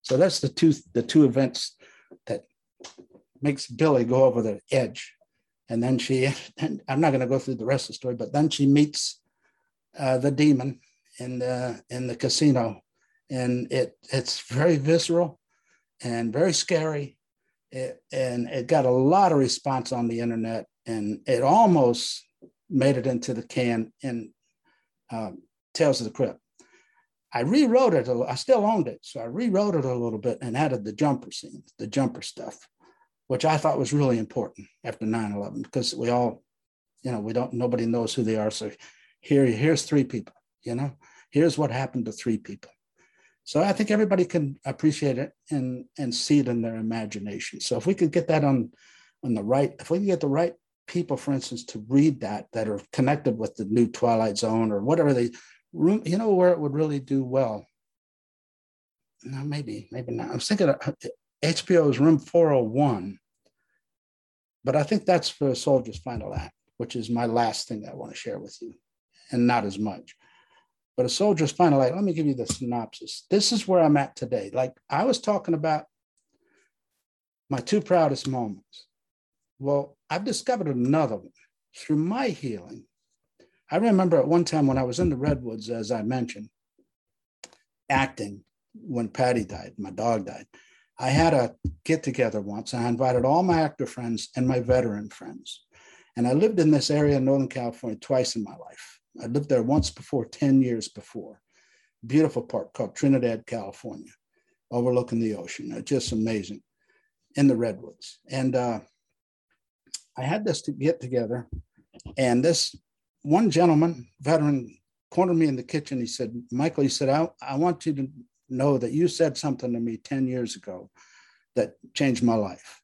So that's the two the two events that makes Billy go over the edge. And then she, and I'm not going to go through the rest of the story, but then she meets uh, the demon in the in the casino, and it it's very visceral and very scary, it, and it got a lot of response on the internet, and it almost made it into the can in um, Tales of the Crypt. I rewrote it. A, I still owned it, so I rewrote it a little bit and added the jumper scenes, the jumper stuff, which I thought was really important after 9/11 because we all, you know, we don't. Nobody knows who they are. So here, here's three people. You know, here's what happened to three people. So I think everybody can appreciate it and and see it in their imagination. So if we could get that on on the right, if we can get the right people, for instance, to read that that are connected with the new Twilight Zone or whatever they you know where it would really do well? No, maybe, maybe not. I was thinking HBO's Room 401. But I think that's for a soldier's final act, which is my last thing I want to share with you, and not as much. But a soldier's final act, let me give you the synopsis. This is where I'm at today. Like I was talking about my two proudest moments. Well, I've discovered another one through my healing. I remember at one time when I was in the Redwoods, as I mentioned, acting when Patty died, my dog died. I had a get together once. and I invited all my actor friends and my veteran friends. And I lived in this area in Northern California twice in my life. I lived there once before, 10 years before. Beautiful park called Trinidad, California, overlooking the ocean. Just amazing in the Redwoods. And uh, I had this to get together. And this one gentleman, veteran, cornered me in the kitchen. He said, Michael, he said, I, I want you to know that you said something to me 10 years ago that changed my life.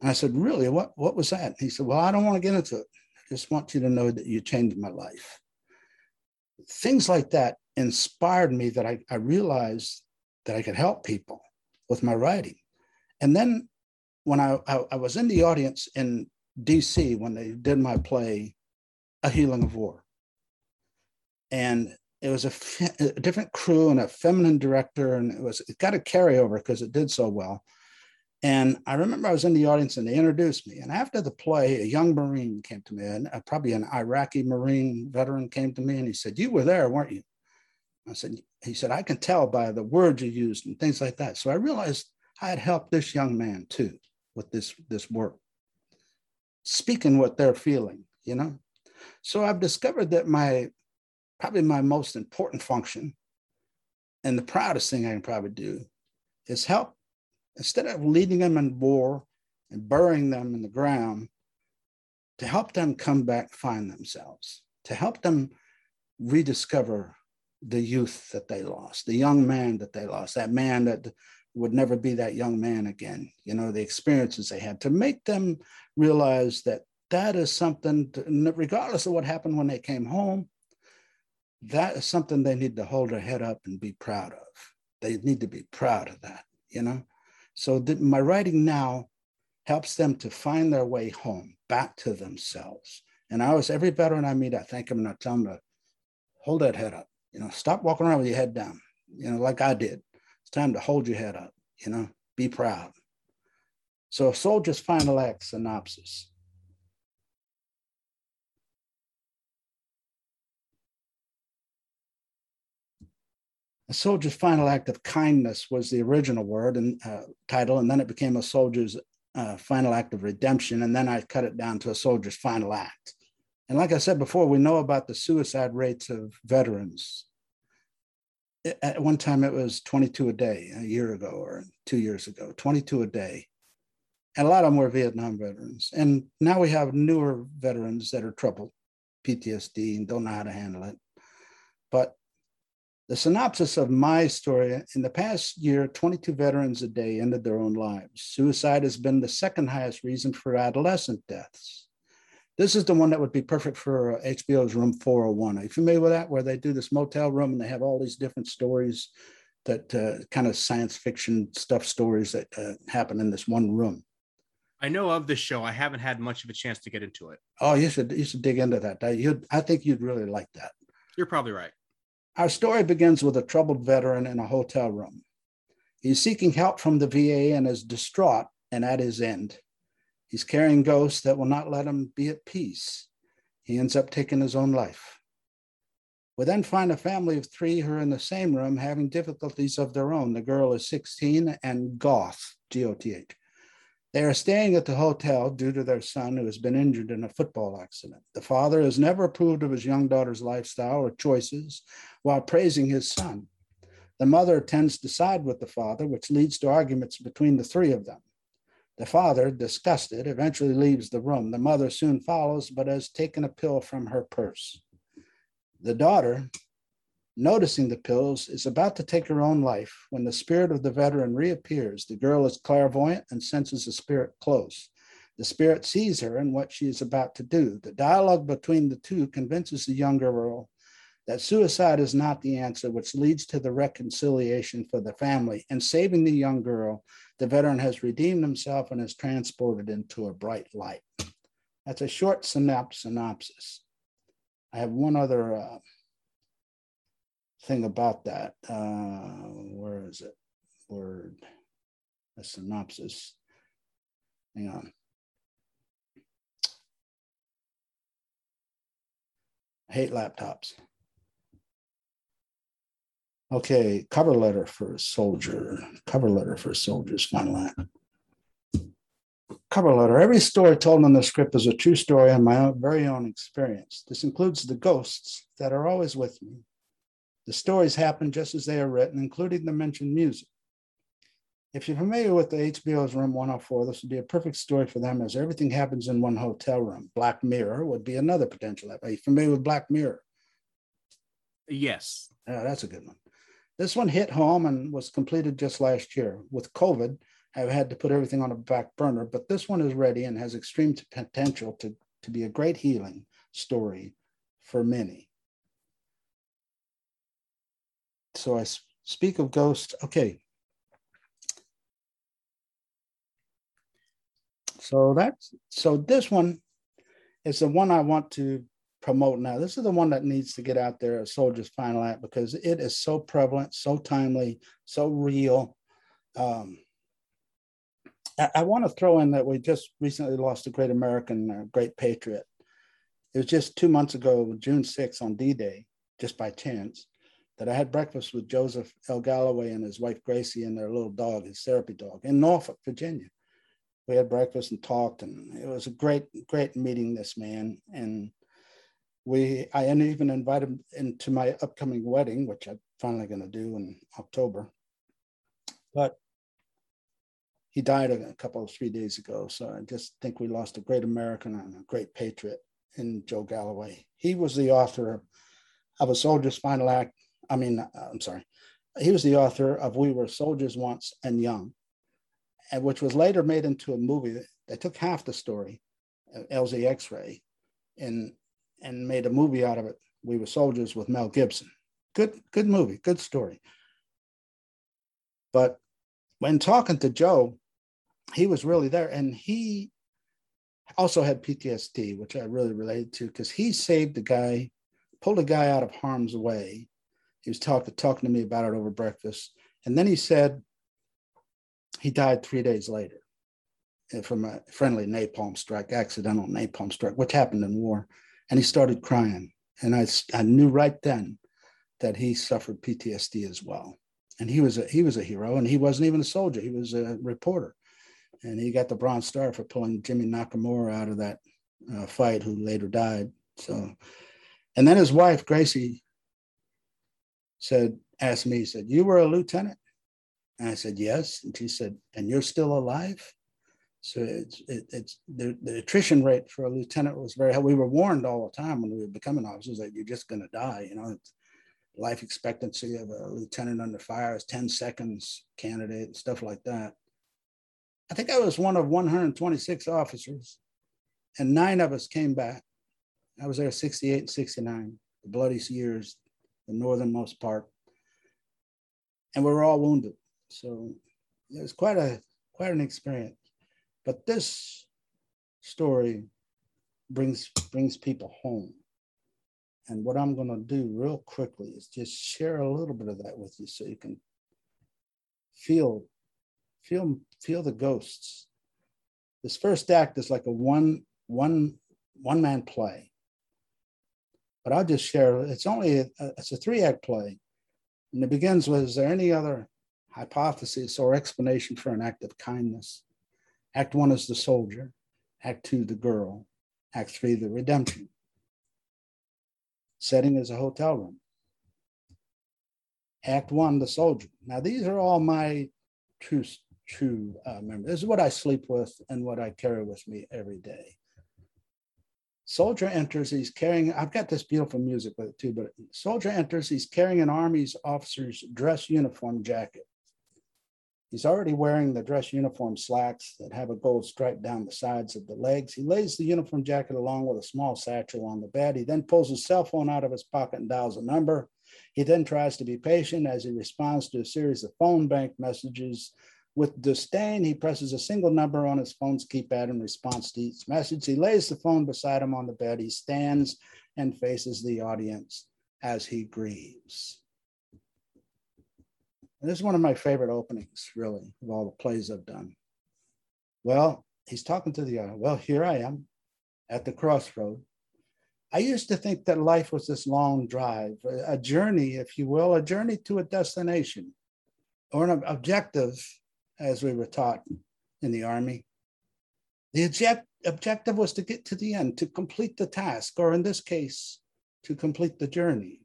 And I said, Really? What, what was that? He said, Well, I don't want to get into it. I just want you to know that you changed my life. Things like that inspired me that I, I realized that I could help people with my writing. And then when I, I, I was in the audience in DC when they did my play, A Healing of War. And it was a, a, different crew and a feminine director, and it was it got a carryover because it did so well. And I remember I was in the audience and they introduced me. And after the play, a young Marine came to me, and uh, probably an Iraqi Marine veteran came to me, and he said, "You were there, weren't you?" I said, "He said I can tell by the words you used and things like that." So I realized I had helped this young man too with this this work, speaking what they're feeling, you know. So I've discovered that my probably my most important function and the proudest thing I can probably do is help instead of leading them in war and burying them in the ground, to help them come back, find themselves, to help them rediscover the youth that they lost, the young man that they lost, that man that would never be that young man again, you know, the experiences they had, to make them realize that that is something, to, regardless of what happened when they came home, that is something they need to hold their head up and be proud of. They need to be proud of that, you know? So the, my writing now helps them to find their way home, back to themselves. And I always, every veteran I meet, I thank them and I tell them to hold that head up. You know, stop walking around with your head down, you know, like I did. It's time to hold your head up, you know, be proud. So, soldier's final act synopsis. A soldier's final act of kindness was the original word and uh, title, and then it became a soldier's uh, final act of redemption, and then I cut it down to a soldier's final act. And like I said before, we know about the suicide rates of veterans. At one time, it was 22 a day, a year ago or two years ago, 22 a day. And a lot of them were Vietnam veterans. And now we have newer veterans that are troubled, PTSD, and don't know how to handle it. But the synopsis of my story in the past year, 22 veterans a day ended their own lives. Suicide has been the second highest reason for adolescent deaths. This is the one that would be perfect for HBO's Room 401. Are you familiar with that? Where they do this motel room and they have all these different stories that uh, kind of science fiction stuff stories that uh, happen in this one room. I know of this show. I haven't had much of a chance to get into it. Oh, you should you should dig into that. I think you'd really like that. You're probably right. Our story begins with a troubled veteran in a hotel room. He's seeking help from the VA and is distraught and at his end. He's carrying ghosts that will not let him be at peace. He ends up taking his own life. We then find a family of three who are in the same room having difficulties of their own. The girl is 16 and goth, G O T H. They are staying at the hotel due to their son who has been injured in a football accident. The father has never approved of his young daughter's lifestyle or choices while praising his son. The mother tends to side with the father, which leads to arguments between the three of them. The father, disgusted, eventually leaves the room. The mother soon follows, but has taken a pill from her purse. The daughter, Noticing the pills, is about to take her own life when the spirit of the veteran reappears. The girl is clairvoyant and senses the spirit close. The spirit sees her and what she is about to do. The dialogue between the two convinces the younger girl that suicide is not the answer, which leads to the reconciliation for the family. And saving the young girl, the veteran has redeemed himself and is transported into a bright light. That's a short synopsis. I have one other uh, thing about that. Uh, where is it? Word, a synopsis. Hang on. I hate laptops. Okay, cover letter for a soldier. Cover letter for a soldier's final act. Cover letter. Every story told in the script is a true story on my own, very own experience. This includes the ghosts that are always with me. The stories happen just as they are written, including the mentioned music. If you're familiar with the HBO's Room 104, this would be a perfect story for them as everything happens in one hotel room. Black Mirror would be another potential. Are you familiar with Black Mirror? Yes. Yeah, that's a good one. This one hit home and was completed just last year. With COVID, I've had to put everything on a back burner, but this one is ready and has extreme potential to, to be a great healing story for many. So I speak of ghosts. Okay. So that's so this one is the one I want to promote now. This is the one that needs to get out there, a soldier's final act, because it is so prevalent, so timely, so real. Um, I, I want to throw in that we just recently lost a great American, uh, great patriot. It was just two months ago, June 6th on D Day, just by chance, that I had breakfast with Joseph L. Galloway and his wife Gracie and their little dog, his therapy dog, in Norfolk, Virginia. We had breakfast and talked, and it was a great, great meeting this man. And we I even invited him into my upcoming wedding, which I'm finally going to do in October. But he died a couple of three days ago, so I just think we lost a great American and a great patriot in Joe Galloway. He was the author of A Soldier's Final Act. I mean, uh, I'm sorry, he was the author of We Were Soldiers Once and Young, and which was later made into a movie. They took half the story, uh, LZ X-Ray, and and made a movie out of it. We were soldiers with Mel Gibson. Good, good movie, good story. But when talking to Joe, he was really there, and he also had PTSD, which I really related to because he saved the guy, pulled a guy out of harm's way. He was talking talking to me about it over breakfast, and then he said he died three days later from a friendly napalm strike, accidental napalm strike, which happened in war and he started crying. And I, I knew right then that he suffered PTSD as well. And he was a he was a hero, and he wasn't even a soldier. He was a reporter, and he got the Bronze Star for pulling Jimmy Nakayama out of that uh, fight, who later died. So, and then his wife Gracie said, asked me, he said, "You were a lieutenant," and I said, "Yes," and she said, "And you're still alive?" So it's it, it's the, the attrition rate for a lieutenant was very high. We were warned all the time when we were becoming officers that you're just going to die. You know, life expectancy of a lieutenant under fire is 10 seconds candidate and stuff like that. I think I was one of 126 officers, and nine of us came back. I was there 68 and 69, the bloodiest years, the northernmost part. And we were all wounded. So it was quite a quite an experience. But this story brings brings people home. And what I'm going to do real quickly is just share a little bit of that with you so you can feel feel feel the ghosts. This first act is like a one one one man play. But I'll just share it's only a, it's a three act play. And it begins with is there any other hypothesis or explanation for an act of kindness? Act one is the soldier, act two, the girl, act three, the redemption. Setting is a hotel room. Act one, the soldier. Now, these are all my true, true uh, memories. This is what I sleep with and what I carry with me every day. Soldier enters, he's carrying, I've got this beautiful music with it too, but soldier enters, he's carrying an Army's officer's dress uniform jacket. He's already wearing the dress uniform slacks that have a gold stripe down the sides of the legs. He lays the uniform jacket along with a small satchel on the bed. He then pulls his cell phone out of his pocket and dials a number. He then tries to be patient as he responds to a series of phone bank messages. With disdain, he presses a single number on his phone's keypad in response to each message. He lays the phone beside him on the bed. He stands and faces the audience as he grieves. And this is one of my favorite openings, really, of all the plays I've done. Well, he's talking to the audience. Well, here I am at the crossroad. I used to think that life was this long drive, a journey, if you will, a journey to a destination or an objective, as we were taught in the Army. The object, objective was to get to the end, to complete the task, or in this case, to complete the journey.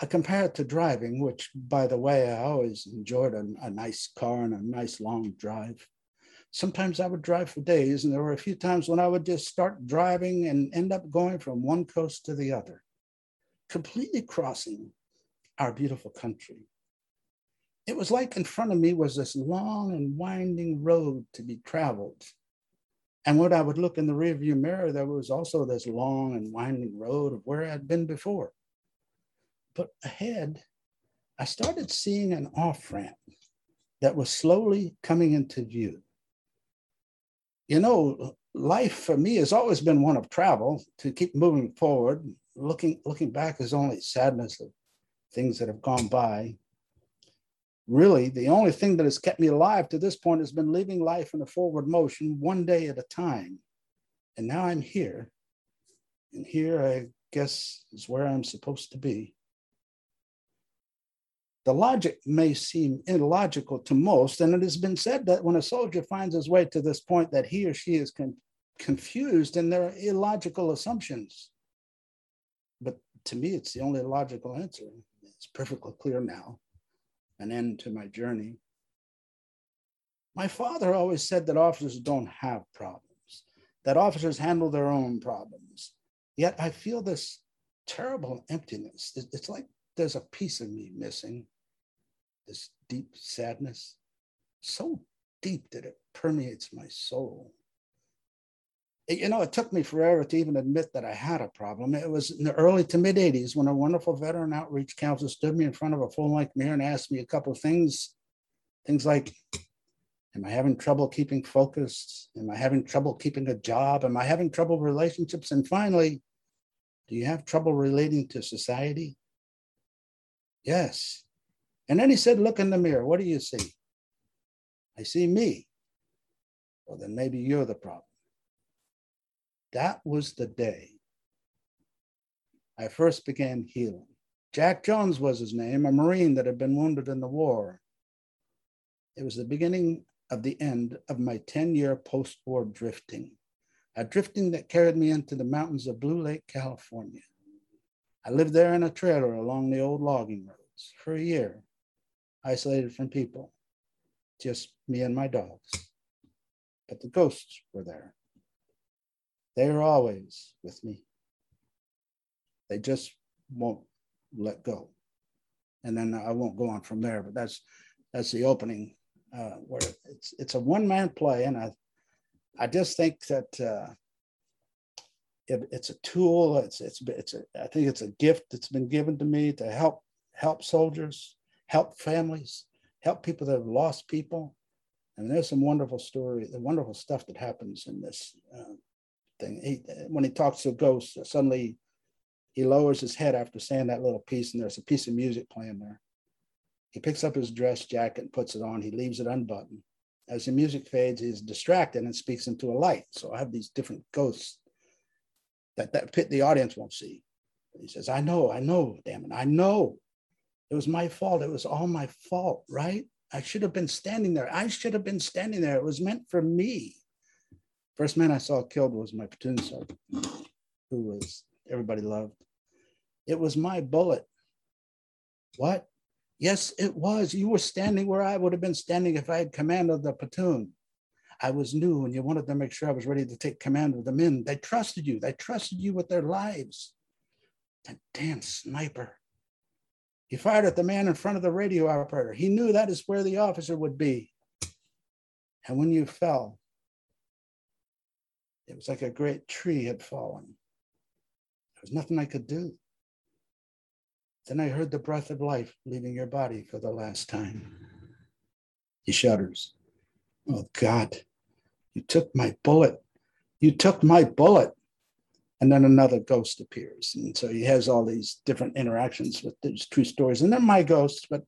I compare it to driving, which, by the way, I always enjoyed a, a, nice car and a nice long drive. Sometimes I would drive for days, and there were a few times when I would just start driving and end up going from one coast to the other, completely crossing our beautiful country. It was like in front of me was this long and winding road to be traveled. And when I would look in the rearview mirror, there was also this long and winding road of where I'd been before. But ahead, I started seeing an off ramp that was slowly coming into view. You know, life for me has always been one of travel to keep moving forward. Looking, looking back is only sadness of things that have gone by. Really, the only thing that has kept me alive to this point has been living life in a forward motion, one day at a time. And now I'm here. And here, I guess, is where I'm supposed to be. The logic may seem illogical to most, and it has been said that when a soldier finds his way to this point, that he or she is con- confused in their illogical assumptions. But to me, it's the only logical answer. It's perfectly clear now. An end to my journey. My father always said that officers don't have problems, that officers handle their own problems. Yet I feel this terrible emptiness. It's like there's a piece of me missing this deep sadness, so deep that it permeates my soul. You know, it took me forever to even admit that I had a problem. It was in the early to mid 80s when a wonderful veteran outreach counselor stood me in front of a full length mirror and asked me a couple of things. Things like, Am I having trouble keeping focused? Am I having trouble keeping a job? Am I having trouble relationships? And finally, do you have trouble relating to society? Yes. And then he said, Look in the mirror. What do you see? I see me. Well, then maybe you're the problem. That was the day I first began healing. Jack Jones was his name, a Marine that had been wounded in the war. It was the beginning of the end of my 10 year post war drifting, a drifting that carried me into the mountains of Blue Lake, California. I lived there in a trailer along the old logging roads for a year isolated from people, just me and my dogs. But the ghosts were there. They are always with me. They just won't let go. And then I won't go on from there, but that's that's the opening uh, where it's it's a one man play, and I I just think that uh, it, it's a tool. It's it's it's a I think it's a gift that's been given to me to help help soldiers help families, help people that have lost people. And there's some wonderful story, the wonderful stuff that happens in this uh, thing. He, when he talks to a ghost, suddenly he lowers his head after saying that little piece, and there's a piece of music playing there. He picks up his dress jacket and puts it on. He leaves it unbuttoned. As the music fades, he's distracted and speaks into a light. So I have these different ghosts that that pit the audience won't see. He says, "I know, I know, damn it, I know." It was my fault. It was all my fault, right? I should have been standing there. I should have been standing there. It was meant for me. First man I saw killed was my platoon sergeant, who was everybody loved. It was my bullet. What? Yes, it was. You were standing where I would have been standing if I had command of the platoon. I was new and you wanted to make sure I was ready to take command of the men. They trusted you. They trusted you with their lives. That damn sniper. He fired at the man in front of the radio operator. He knew that is where the officer would be. And when you fell, it was like a great tree had fallen. There was nothing I could do. Then I heard the breath of life leaving your body for the last time. He shudders. Oh God, you took my bullet. You took my bullet. And then another ghost appears. And so he has all these different interactions with these true stories. And they're my ghosts, but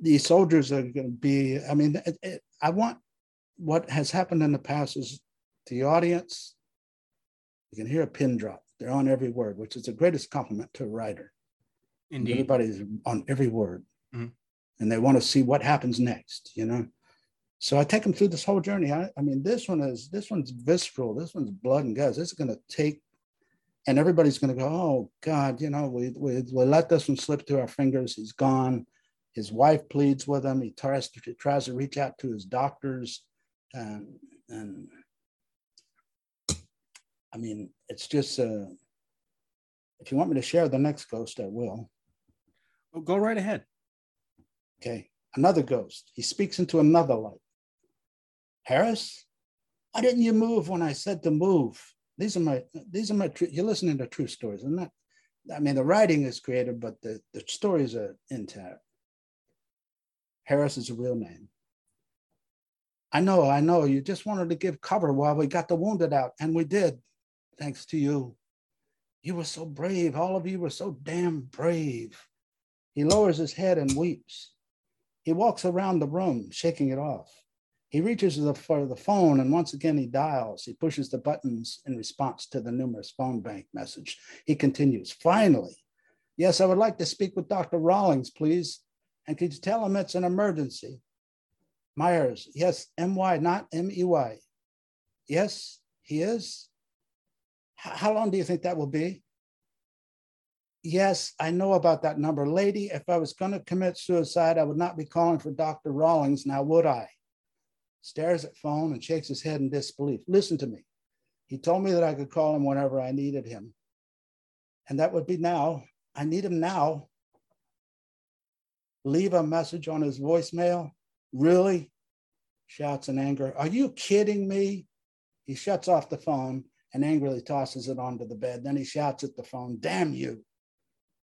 these soldiers are going to be, I mean, it, it, I want what has happened in the past is the audience, you can hear a pin drop. They're on every word, which is the greatest compliment to a writer. Indeed. Everybody's on every word. Mm-hmm. And they want to see what happens next, you know? So I take them through this whole journey. I, I mean, this one is this one's visceral. This one's blood and guts. This is going to take, and everybody's going to go, oh God, you know, we, we we let this one slip through our fingers. He's gone. His wife pleads with him. He tries to, tries to reach out to his doctors, and and I mean, it's just. Uh, if you want me to share the next ghost, I will. Well, go right ahead. Okay, another ghost. He speaks into another light. Harris, why didn't you move when I said to move? These are my, these are my, you're listening to true stories. I'm not, I mean, the writing is creative, but the, the stories are intact. Harris is a real name. I know, I know. You just wanted to give cover while we got the wounded out, and we did, thanks to you. You were so brave. All of you were so damn brave. He lowers his head and weeps. He walks around the room, shaking it off. He reaches for the phone and once again he dials. He pushes the buttons in response to the numerous phone bank message. He continues, finally, yes, I would like to speak with Dr. Rawlings, please. And could you tell him it's an emergency? Myers, yes, M-Y, not M-E-Y. Yes, he is. How long do you think that will be? Yes, I know about that number. Lady, if I was going to commit suicide, I would not be calling for Dr. Rawlings now, would I? stares at phone and shakes his head in disbelief. Listen to me. He told me that I could call him whenever I needed him. And that would be now. I need him now. Leave a message on his voicemail. Really? Shouts in anger. Are you kidding me? He shuts off the phone and angrily tosses it onto the bed. Then he shouts at the phone, Damn you.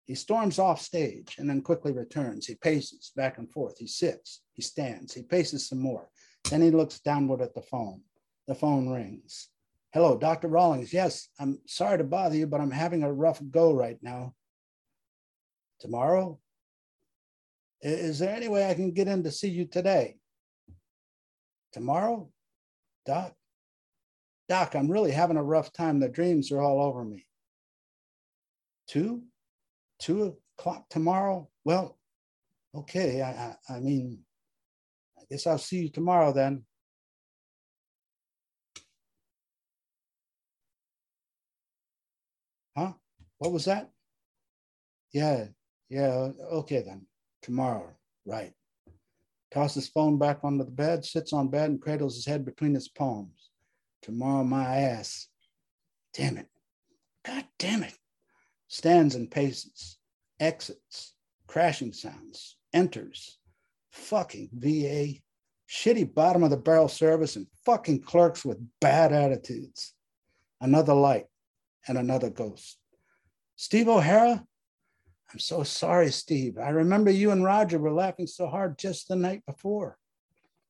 He storms off stage and then quickly returns. He paces back and forth. He sits. He stands. He paces some more. Then he looks downward at the phone. The phone rings. Hello, Dr. Rawlings. Yes, I'm sorry to bother you, but I'm having a rough go right now. Tomorrow? Is there any way I can get in to see you today? Tomorrow? Doc? Doc, I'm really having a rough time. The dreams are all over me. Two? Two o'clock tomorrow? Well, okay. I, I, I mean, I guess I'll see you tomorrow then. Huh? What was that? Yeah, yeah, okay then. Tomorrow, right. Tosses phone back onto the bed, sits on bed and cradles his head between his palms. Tomorrow, my ass. Damn it. God damn it. Stands and paces, exits, crashing sounds, enters, fucking VA, shitty bottom of the barrel service, and fucking clerks with bad attitudes. Another light and another ghost. Steve O'Hara? I'm so sorry, Steve. I remember you and Roger were laughing so hard just the night before.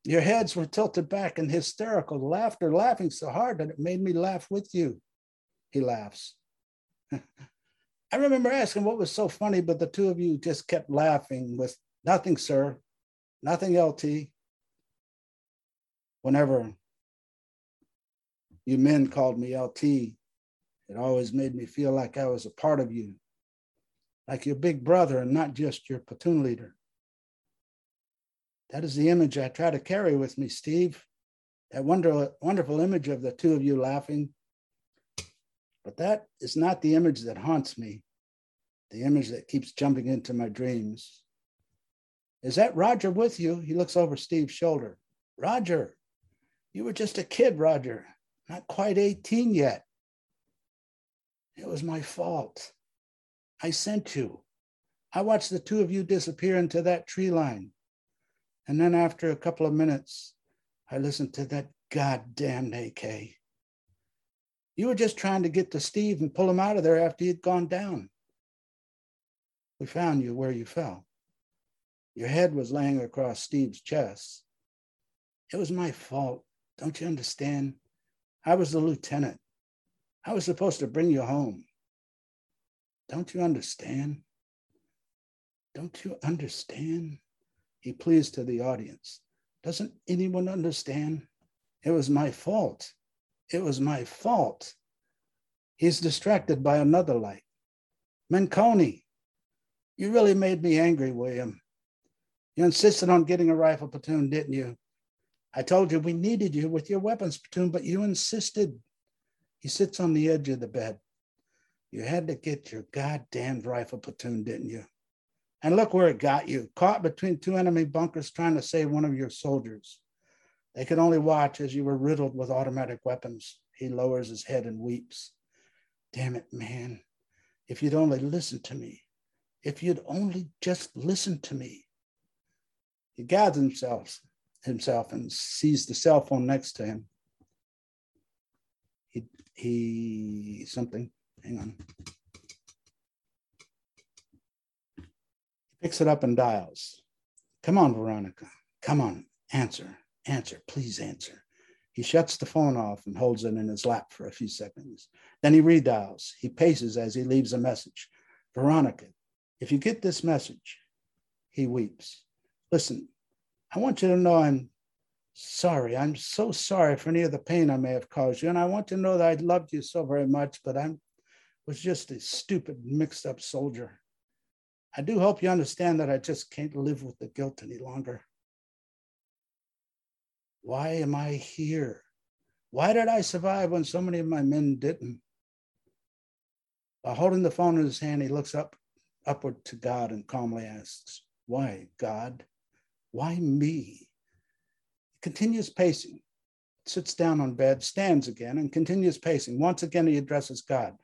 Your heads were tilted back in hysterical laughter, laughing so hard that it made me laugh with you. He laughs. I remember asking what was so funny, but the two of you just kept laughing with nothing, sir nothing LT. Whenever you men called me LT, it always made me feel like I was a part of you, like your big brother and not just your platoon leader. That is the image I try to carry with me, Steve. That wonder, wonderful image of the two of you laughing. But that is not the image that haunts me, the image that keeps jumping into my dreams. Is that Roger with you? He looks over Steve's shoulder. Roger, you were just a kid, Roger, not quite 18 yet. It was my fault. I sent you. I watched the two of you disappear into that tree line. And then after a couple of minutes, I listened to that goddamn AK. You were just trying to get to Steve and pull him out of there after he'd gone down. We found you where you fell. Your head was laying across Steve's chest. It was my fault. Don't you understand? I was the lieutenant. I was supposed to bring you home. Don't you understand? Don't you understand? He pleads to the audience. Doesn't anyone understand? It was my fault. It was my fault. He's distracted by another light. Menconi, you really made me angry, William. You insisted on getting a rifle platoon, didn't you? I told you we needed you with your weapons platoon, but you insisted. He sits on the edge of the bed. You had to get your goddamn rifle platoon, didn't you? And look where it got you caught between two enemy bunkers trying to save one of your soldiers. They could only watch as you were riddled with automatic weapons. He lowers his head and weeps. Damn it, man. If you'd only listened to me, if you'd only just listened to me. He gathers himself, himself and sees the cell phone next to him. He, he, something, hang on. He picks it up and dials. Come on, Veronica. Come on, answer. Answer, please answer. He shuts the phone off and holds it in his lap for a few seconds. Then he redials. He paces as he leaves a message. Veronica, if you get this message, he weeps. Listen, I want you to know I'm sorry. I'm so sorry for any of the pain I may have caused you. And I want to know that I loved you so very much, but I was just a stupid, mixed up soldier. I do hope you understand that I just can't live with the guilt any longer. Why am I here? Why did I survive when so many of my men didn't? While holding the phone in his hand, he looks up upward to God and calmly asks, Why, God? Why me? He continues pacing, sits down on bed, stands again, and continues pacing. Once again, he addresses God.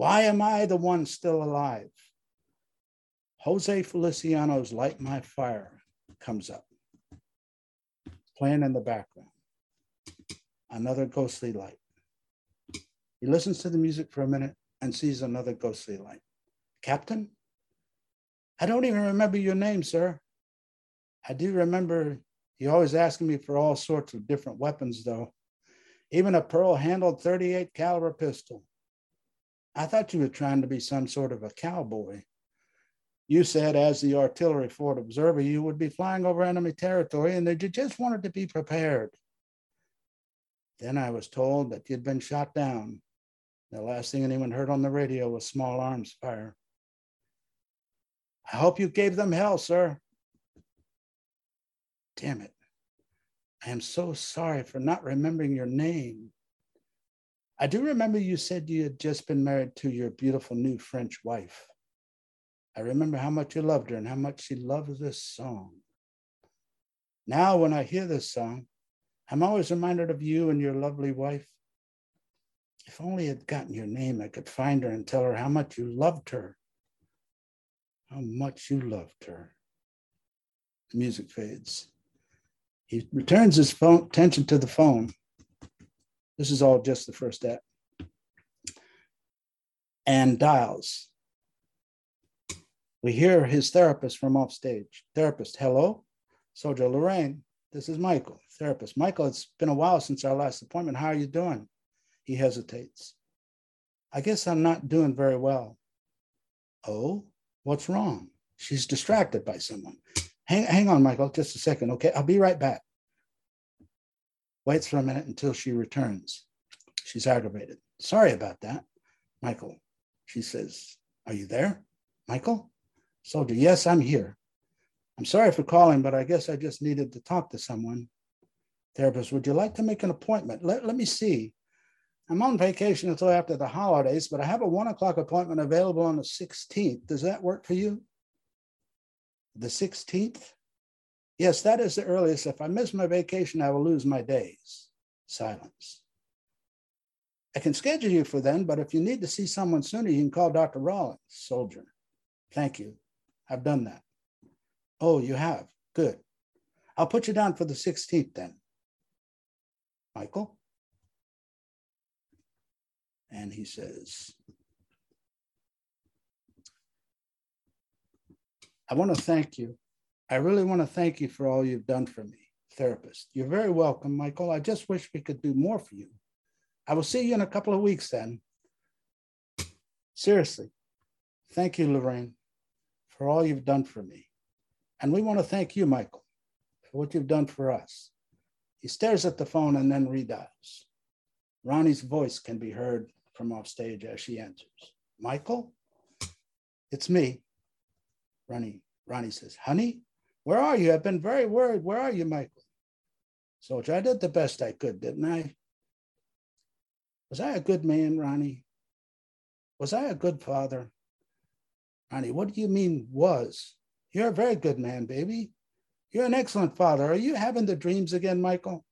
Why am I the one still alive? Jose Feliciano's Light My Fire comes up playing in the background. Another ghostly light. He listens to the music for a minute and sees another ghostly light. Captain? I don't even remember your name, sir. I do remember you always asking me for all sorts of different weapons, though, even a pearl handled 38 caliber pistol. I thought you were trying to be some sort of a cowboy. You said, as the artillery forward observer, you would be flying over enemy territory and that you just wanted to be prepared. Then I was told that you'd been shot down. The last thing anyone heard on the radio was small arms fire. I hope you gave them hell, sir. Damn it. I am so sorry for not remembering your name. I do remember you said you had just been married to your beautiful new French wife. I remember how much you loved her and how much she loved this song. Now, when I hear this song, I'm always reminded of you and your lovely wife. If only I'd gotten your name, I could find her and tell her how much you loved her. How much you loved her. The music fades. He returns his phone, attention to the phone. This is all just the first step. And dials we hear his therapist from off stage. Therapist, hello. Soldier Lorraine, this is Michael. Therapist, Michael, it's been a while since our last appointment. How are you doing? He hesitates. I guess I'm not doing very well. Oh, what's wrong? She's distracted by someone. Hang, hang on, Michael, just a second. Okay, I'll be right back. Waits for a minute until she returns. She's aggravated. Sorry about that. Michael, she says, Are you there? Michael? Soldier, yes, I'm here. I'm sorry for calling, but I guess I just needed to talk to someone. Therapist, would you like to make an appointment? Let, let me see. I'm on vacation until after the holidays, but I have a one o'clock appointment available on the 16th. Does that work for you? The 16th? Yes, that is the earliest. If I miss my vacation, I will lose my days. Silence. I can schedule you for then, but if you need to see someone sooner, you can call Dr. Rollins, soldier. Thank you. I've done that. Oh, you have? Good. I'll put you down for the 16th then. Michael? And he says, I want to thank you. I really want to thank you for all you've done for me, therapist. You're very welcome, Michael. I just wish we could do more for you. I will see you in a couple of weeks then. Seriously, thank you, Lorraine, for all you've done for me. And we want to thank you, Michael, for what you've done for us. He stares at the phone and then redials. Ronnie's voice can be heard from off stage as she answers. Michael, it's me. Ronnie, Ronnie says, honey, where are you? I've been very worried. Where are you, Michael? Soldier, I did the best I could, didn't I? Was I a good man, Ronnie? Was I a good father? Ronnie, what do you mean was? You're a very good man, baby. You're an excellent father. Are you having the dreams again, Michael?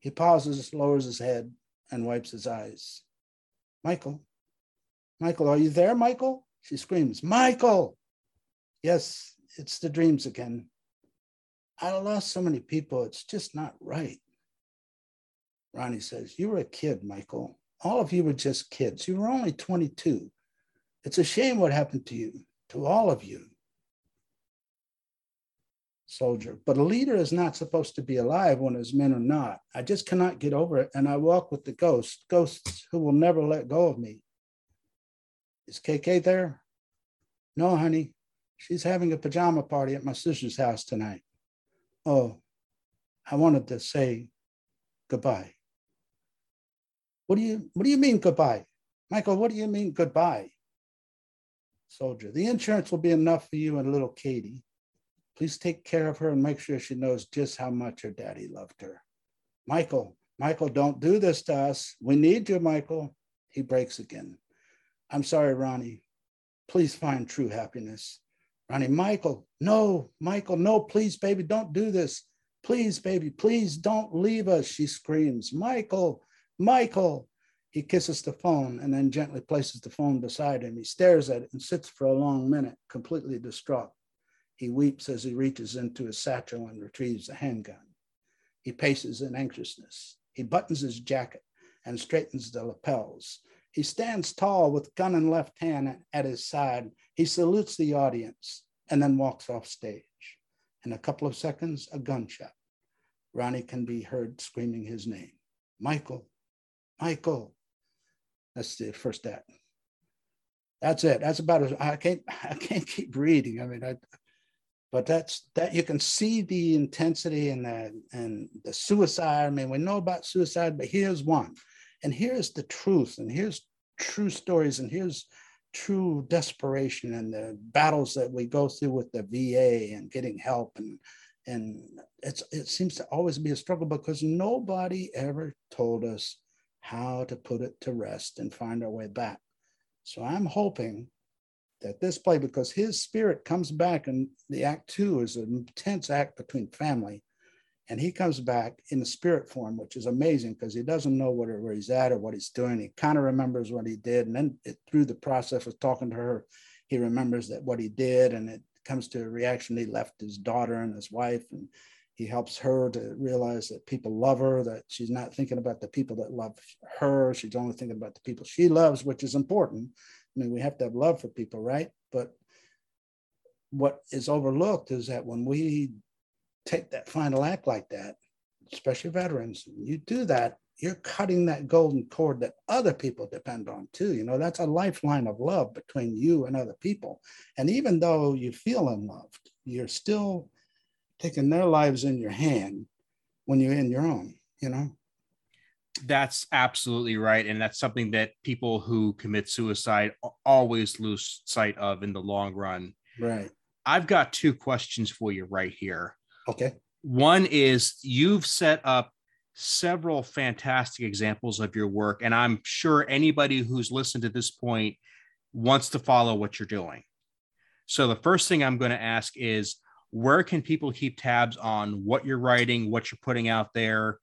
He pauses, lowers his head, and wipes his eyes. Michael, Michael, are you there, Michael? She screams, Michael! Yes, it's the dreams again. I lost so many people, it's just not right. Ronnie says, You were a kid, Michael. All of you were just kids. You were only 22. It's a shame what happened to you, to all of you. Soldier, but a leader is not supposed to be alive when his men are not. I just cannot get over it. And I walk with the ghosts, ghosts who will never let go of me. Is KK there? No, honey. She's having a pajama party at my sister's house tonight. Oh, I wanted to say goodbye. What do you what do you mean goodbye? Michael, what do you mean goodbye? Soldier, the insurance will be enough for you and little Katie. Please take care of her and make sure she knows just how much her daddy loved her. Michael, Michael, don't do this to us. We need you, Michael. He breaks again. I'm sorry, Ronnie. Please find true happiness. Ronnie, Michael, no, Michael, no, please, baby, don't do this. Please, baby, please don't leave us, she screams. Michael, Michael. He kisses the phone and then gently places the phone beside him. He stares at it and sits for a long minute, completely distraught. He weeps as he reaches into his satchel and retrieves a handgun. He paces in anxiousness. He buttons his jacket and straightens the lapels. He stands tall with gun in left hand at his side. He salutes the audience and then walks off stage. In a couple of seconds, a gunshot. Ronnie can be heard screaming his name Michael, Michael. That's the first act. That's it. That's about it. I can't. I can't keep reading. I mean, I, but that's that. You can see the intensity and the and the suicide. I mean, we know about suicide, but here's one. And here's the truth, and here's true stories, and here's true desperation and the battles that we go through with the VA and getting help and and it's it seems to always be a struggle because nobody ever told us how to put it to rest and find our way back. So I'm hoping that this play, because his spirit comes back, and the act two is an intense act between family and he comes back in the spirit form, which is amazing because he doesn't know what, where he's at or what he's doing. He kind of remembers what he did. And then it, through the process of talking to her, he remembers that what he did. And it comes to a reaction. He left his daughter and his wife. And he helps her to realize that people love her, that she's not thinking about the people that love her. She's only thinking about the people she loves, which is important. I mean, we have to have love for people, right? But what is overlooked is that when we take that final act like that, especially veterans, you do that, you're cutting that golden cord that other people depend on too. You know, that's a lifeline of love between you and other people. And even though you feel unloved, you're still taking their lives in your hand when you're in your own, you know? That's absolutely right. And that's something that people who commit suicide always lose sight of in the long run. Right. I've got two questions for you right here. Okay. One is you've set up several fantastic examples of your work, and I'm sure anybody who's listened to this point wants to follow what you're doing. So, the first thing I'm going to ask is where can people keep tabs on what you're writing, what you're putting out there,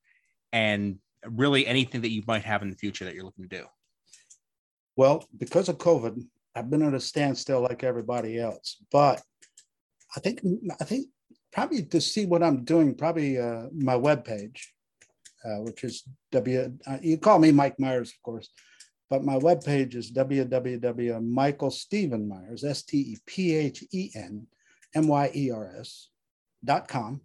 and really anything that you might have in the future that you're looking to do? Well, because of COVID, I've been at a standstill like everybody else, but I think I think probably to see what I'm doing, probably uh, my webpage, uh, which is W. Uh, you call me Mike Myers, of course, but my webpage is www.michael S T E P H E N M Y E R S dot com.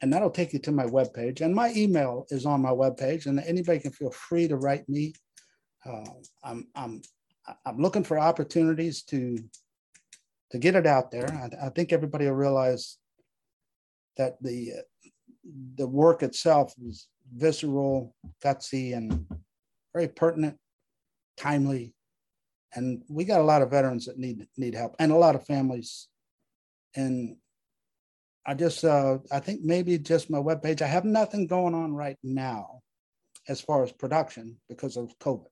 And that'll take you to my webpage. And my email is on my webpage, and anybody can feel free to write me. Uh, I'm, I'm, I'm looking for opportunities to, to get it out there. I, I think everybody will realize that the, the work itself is visceral, gutsy, and very pertinent, timely. And we got a lot of veterans that need need help, and a lot of families. And I just, uh, I think maybe just my webpage. I have nothing going on right now, as far as production because of COVID.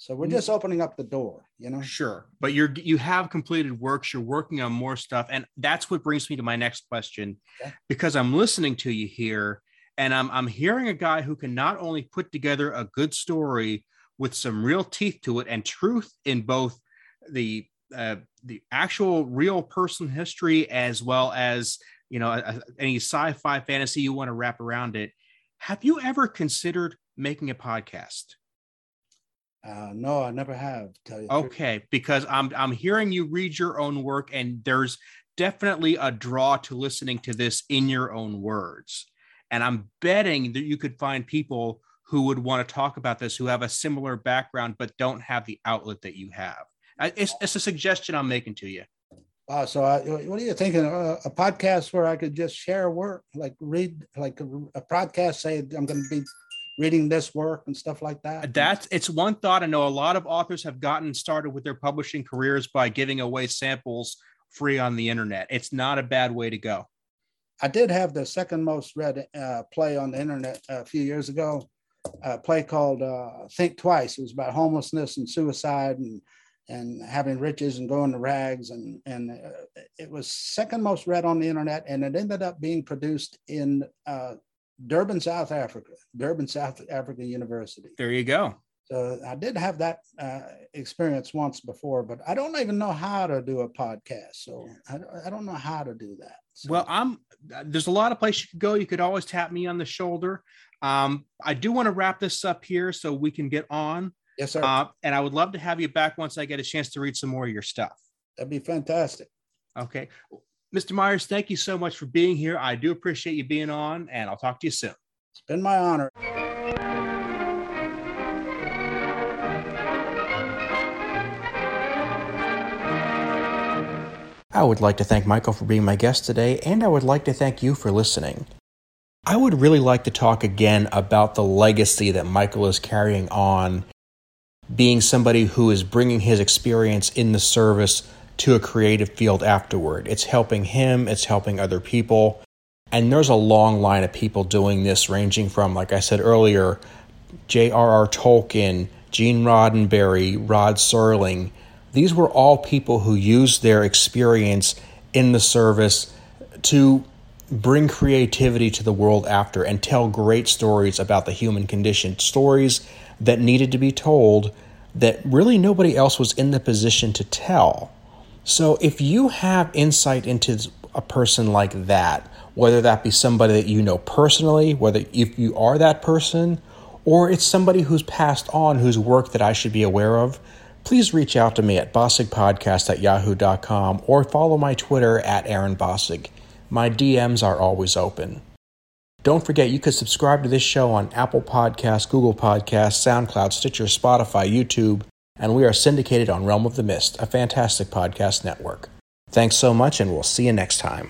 So we're just opening up the door, you know. Sure, but you're you have completed works. You're working on more stuff, and that's what brings me to my next question, okay. because I'm listening to you here, and I'm I'm hearing a guy who can not only put together a good story with some real teeth to it and truth in both the uh, the actual real person history as well as you know a, any sci-fi fantasy you want to wrap around it. Have you ever considered making a podcast? Uh, no, I never have. Tell you. Okay, because I'm I'm hearing you read your own work, and there's definitely a draw to listening to this in your own words. And I'm betting that you could find people who would want to talk about this who have a similar background but don't have the outlet that you have. It's, it's a suggestion I'm making to you. Uh, so I, what are you thinking? Uh, a podcast where I could just share work, like read, like a, a podcast, say I'm going to be reading this work and stuff like that. That's it's one thought. I know a lot of authors have gotten started with their publishing careers by giving away samples free on the internet. It's not a bad way to go. I did have the second most read uh, play on the internet a few years ago. A play called uh, "Think Twice." It was about homelessness and suicide and and having riches and going to rags and and uh, it was second most read on the internet and it ended up being produced in uh, Durban, South Africa, Durban, South Africa University. There you go. So I did have that uh, experience once before, but I don't even know how to do a podcast. So I, I don't know how to do that. So. Well, I'm there's a lot of places you could go. You could always tap me on the shoulder. Um, I do want to wrap this up here so we can get on. Yes, sir. Uh, and I would love to have you back once I get a chance to read some more of your stuff. That'd be fantastic. Okay. Mr. Myers, thank you so much for being here. I do appreciate you being on, and I'll talk to you soon. It's been my honor. I would like to thank Michael for being my guest today, and I would like to thank you for listening. I would really like to talk again about the legacy that Michael is carrying on, being somebody who is bringing his experience in the service to a creative field afterward. It's helping him, it's helping other people. And there's a long line of people doing this, ranging from, like I said earlier, J.R.R. Tolkien, Gene Roddenberry, Rod Serling. These were all people who used their experience in the service to bring creativity to the world after and tell great stories about the human condition, stories that needed to be told that really nobody else was in the position to tell. So if you have insight into a person like that, whether that be somebody that you know personally, whether if you are that person, or it's somebody who's passed on whose work that I should be aware of, please reach out to me at bossigpodcast at yahoo.com or follow my Twitter at Aaron Bossig. My DMs are always open. Don't forget you could subscribe to this show on Apple Podcasts, Google Podcasts, SoundCloud, Stitcher, Spotify, YouTube, and we are syndicated on Realm of the Mist, a fantastic podcast network. Thanks so much, and we'll see you next time.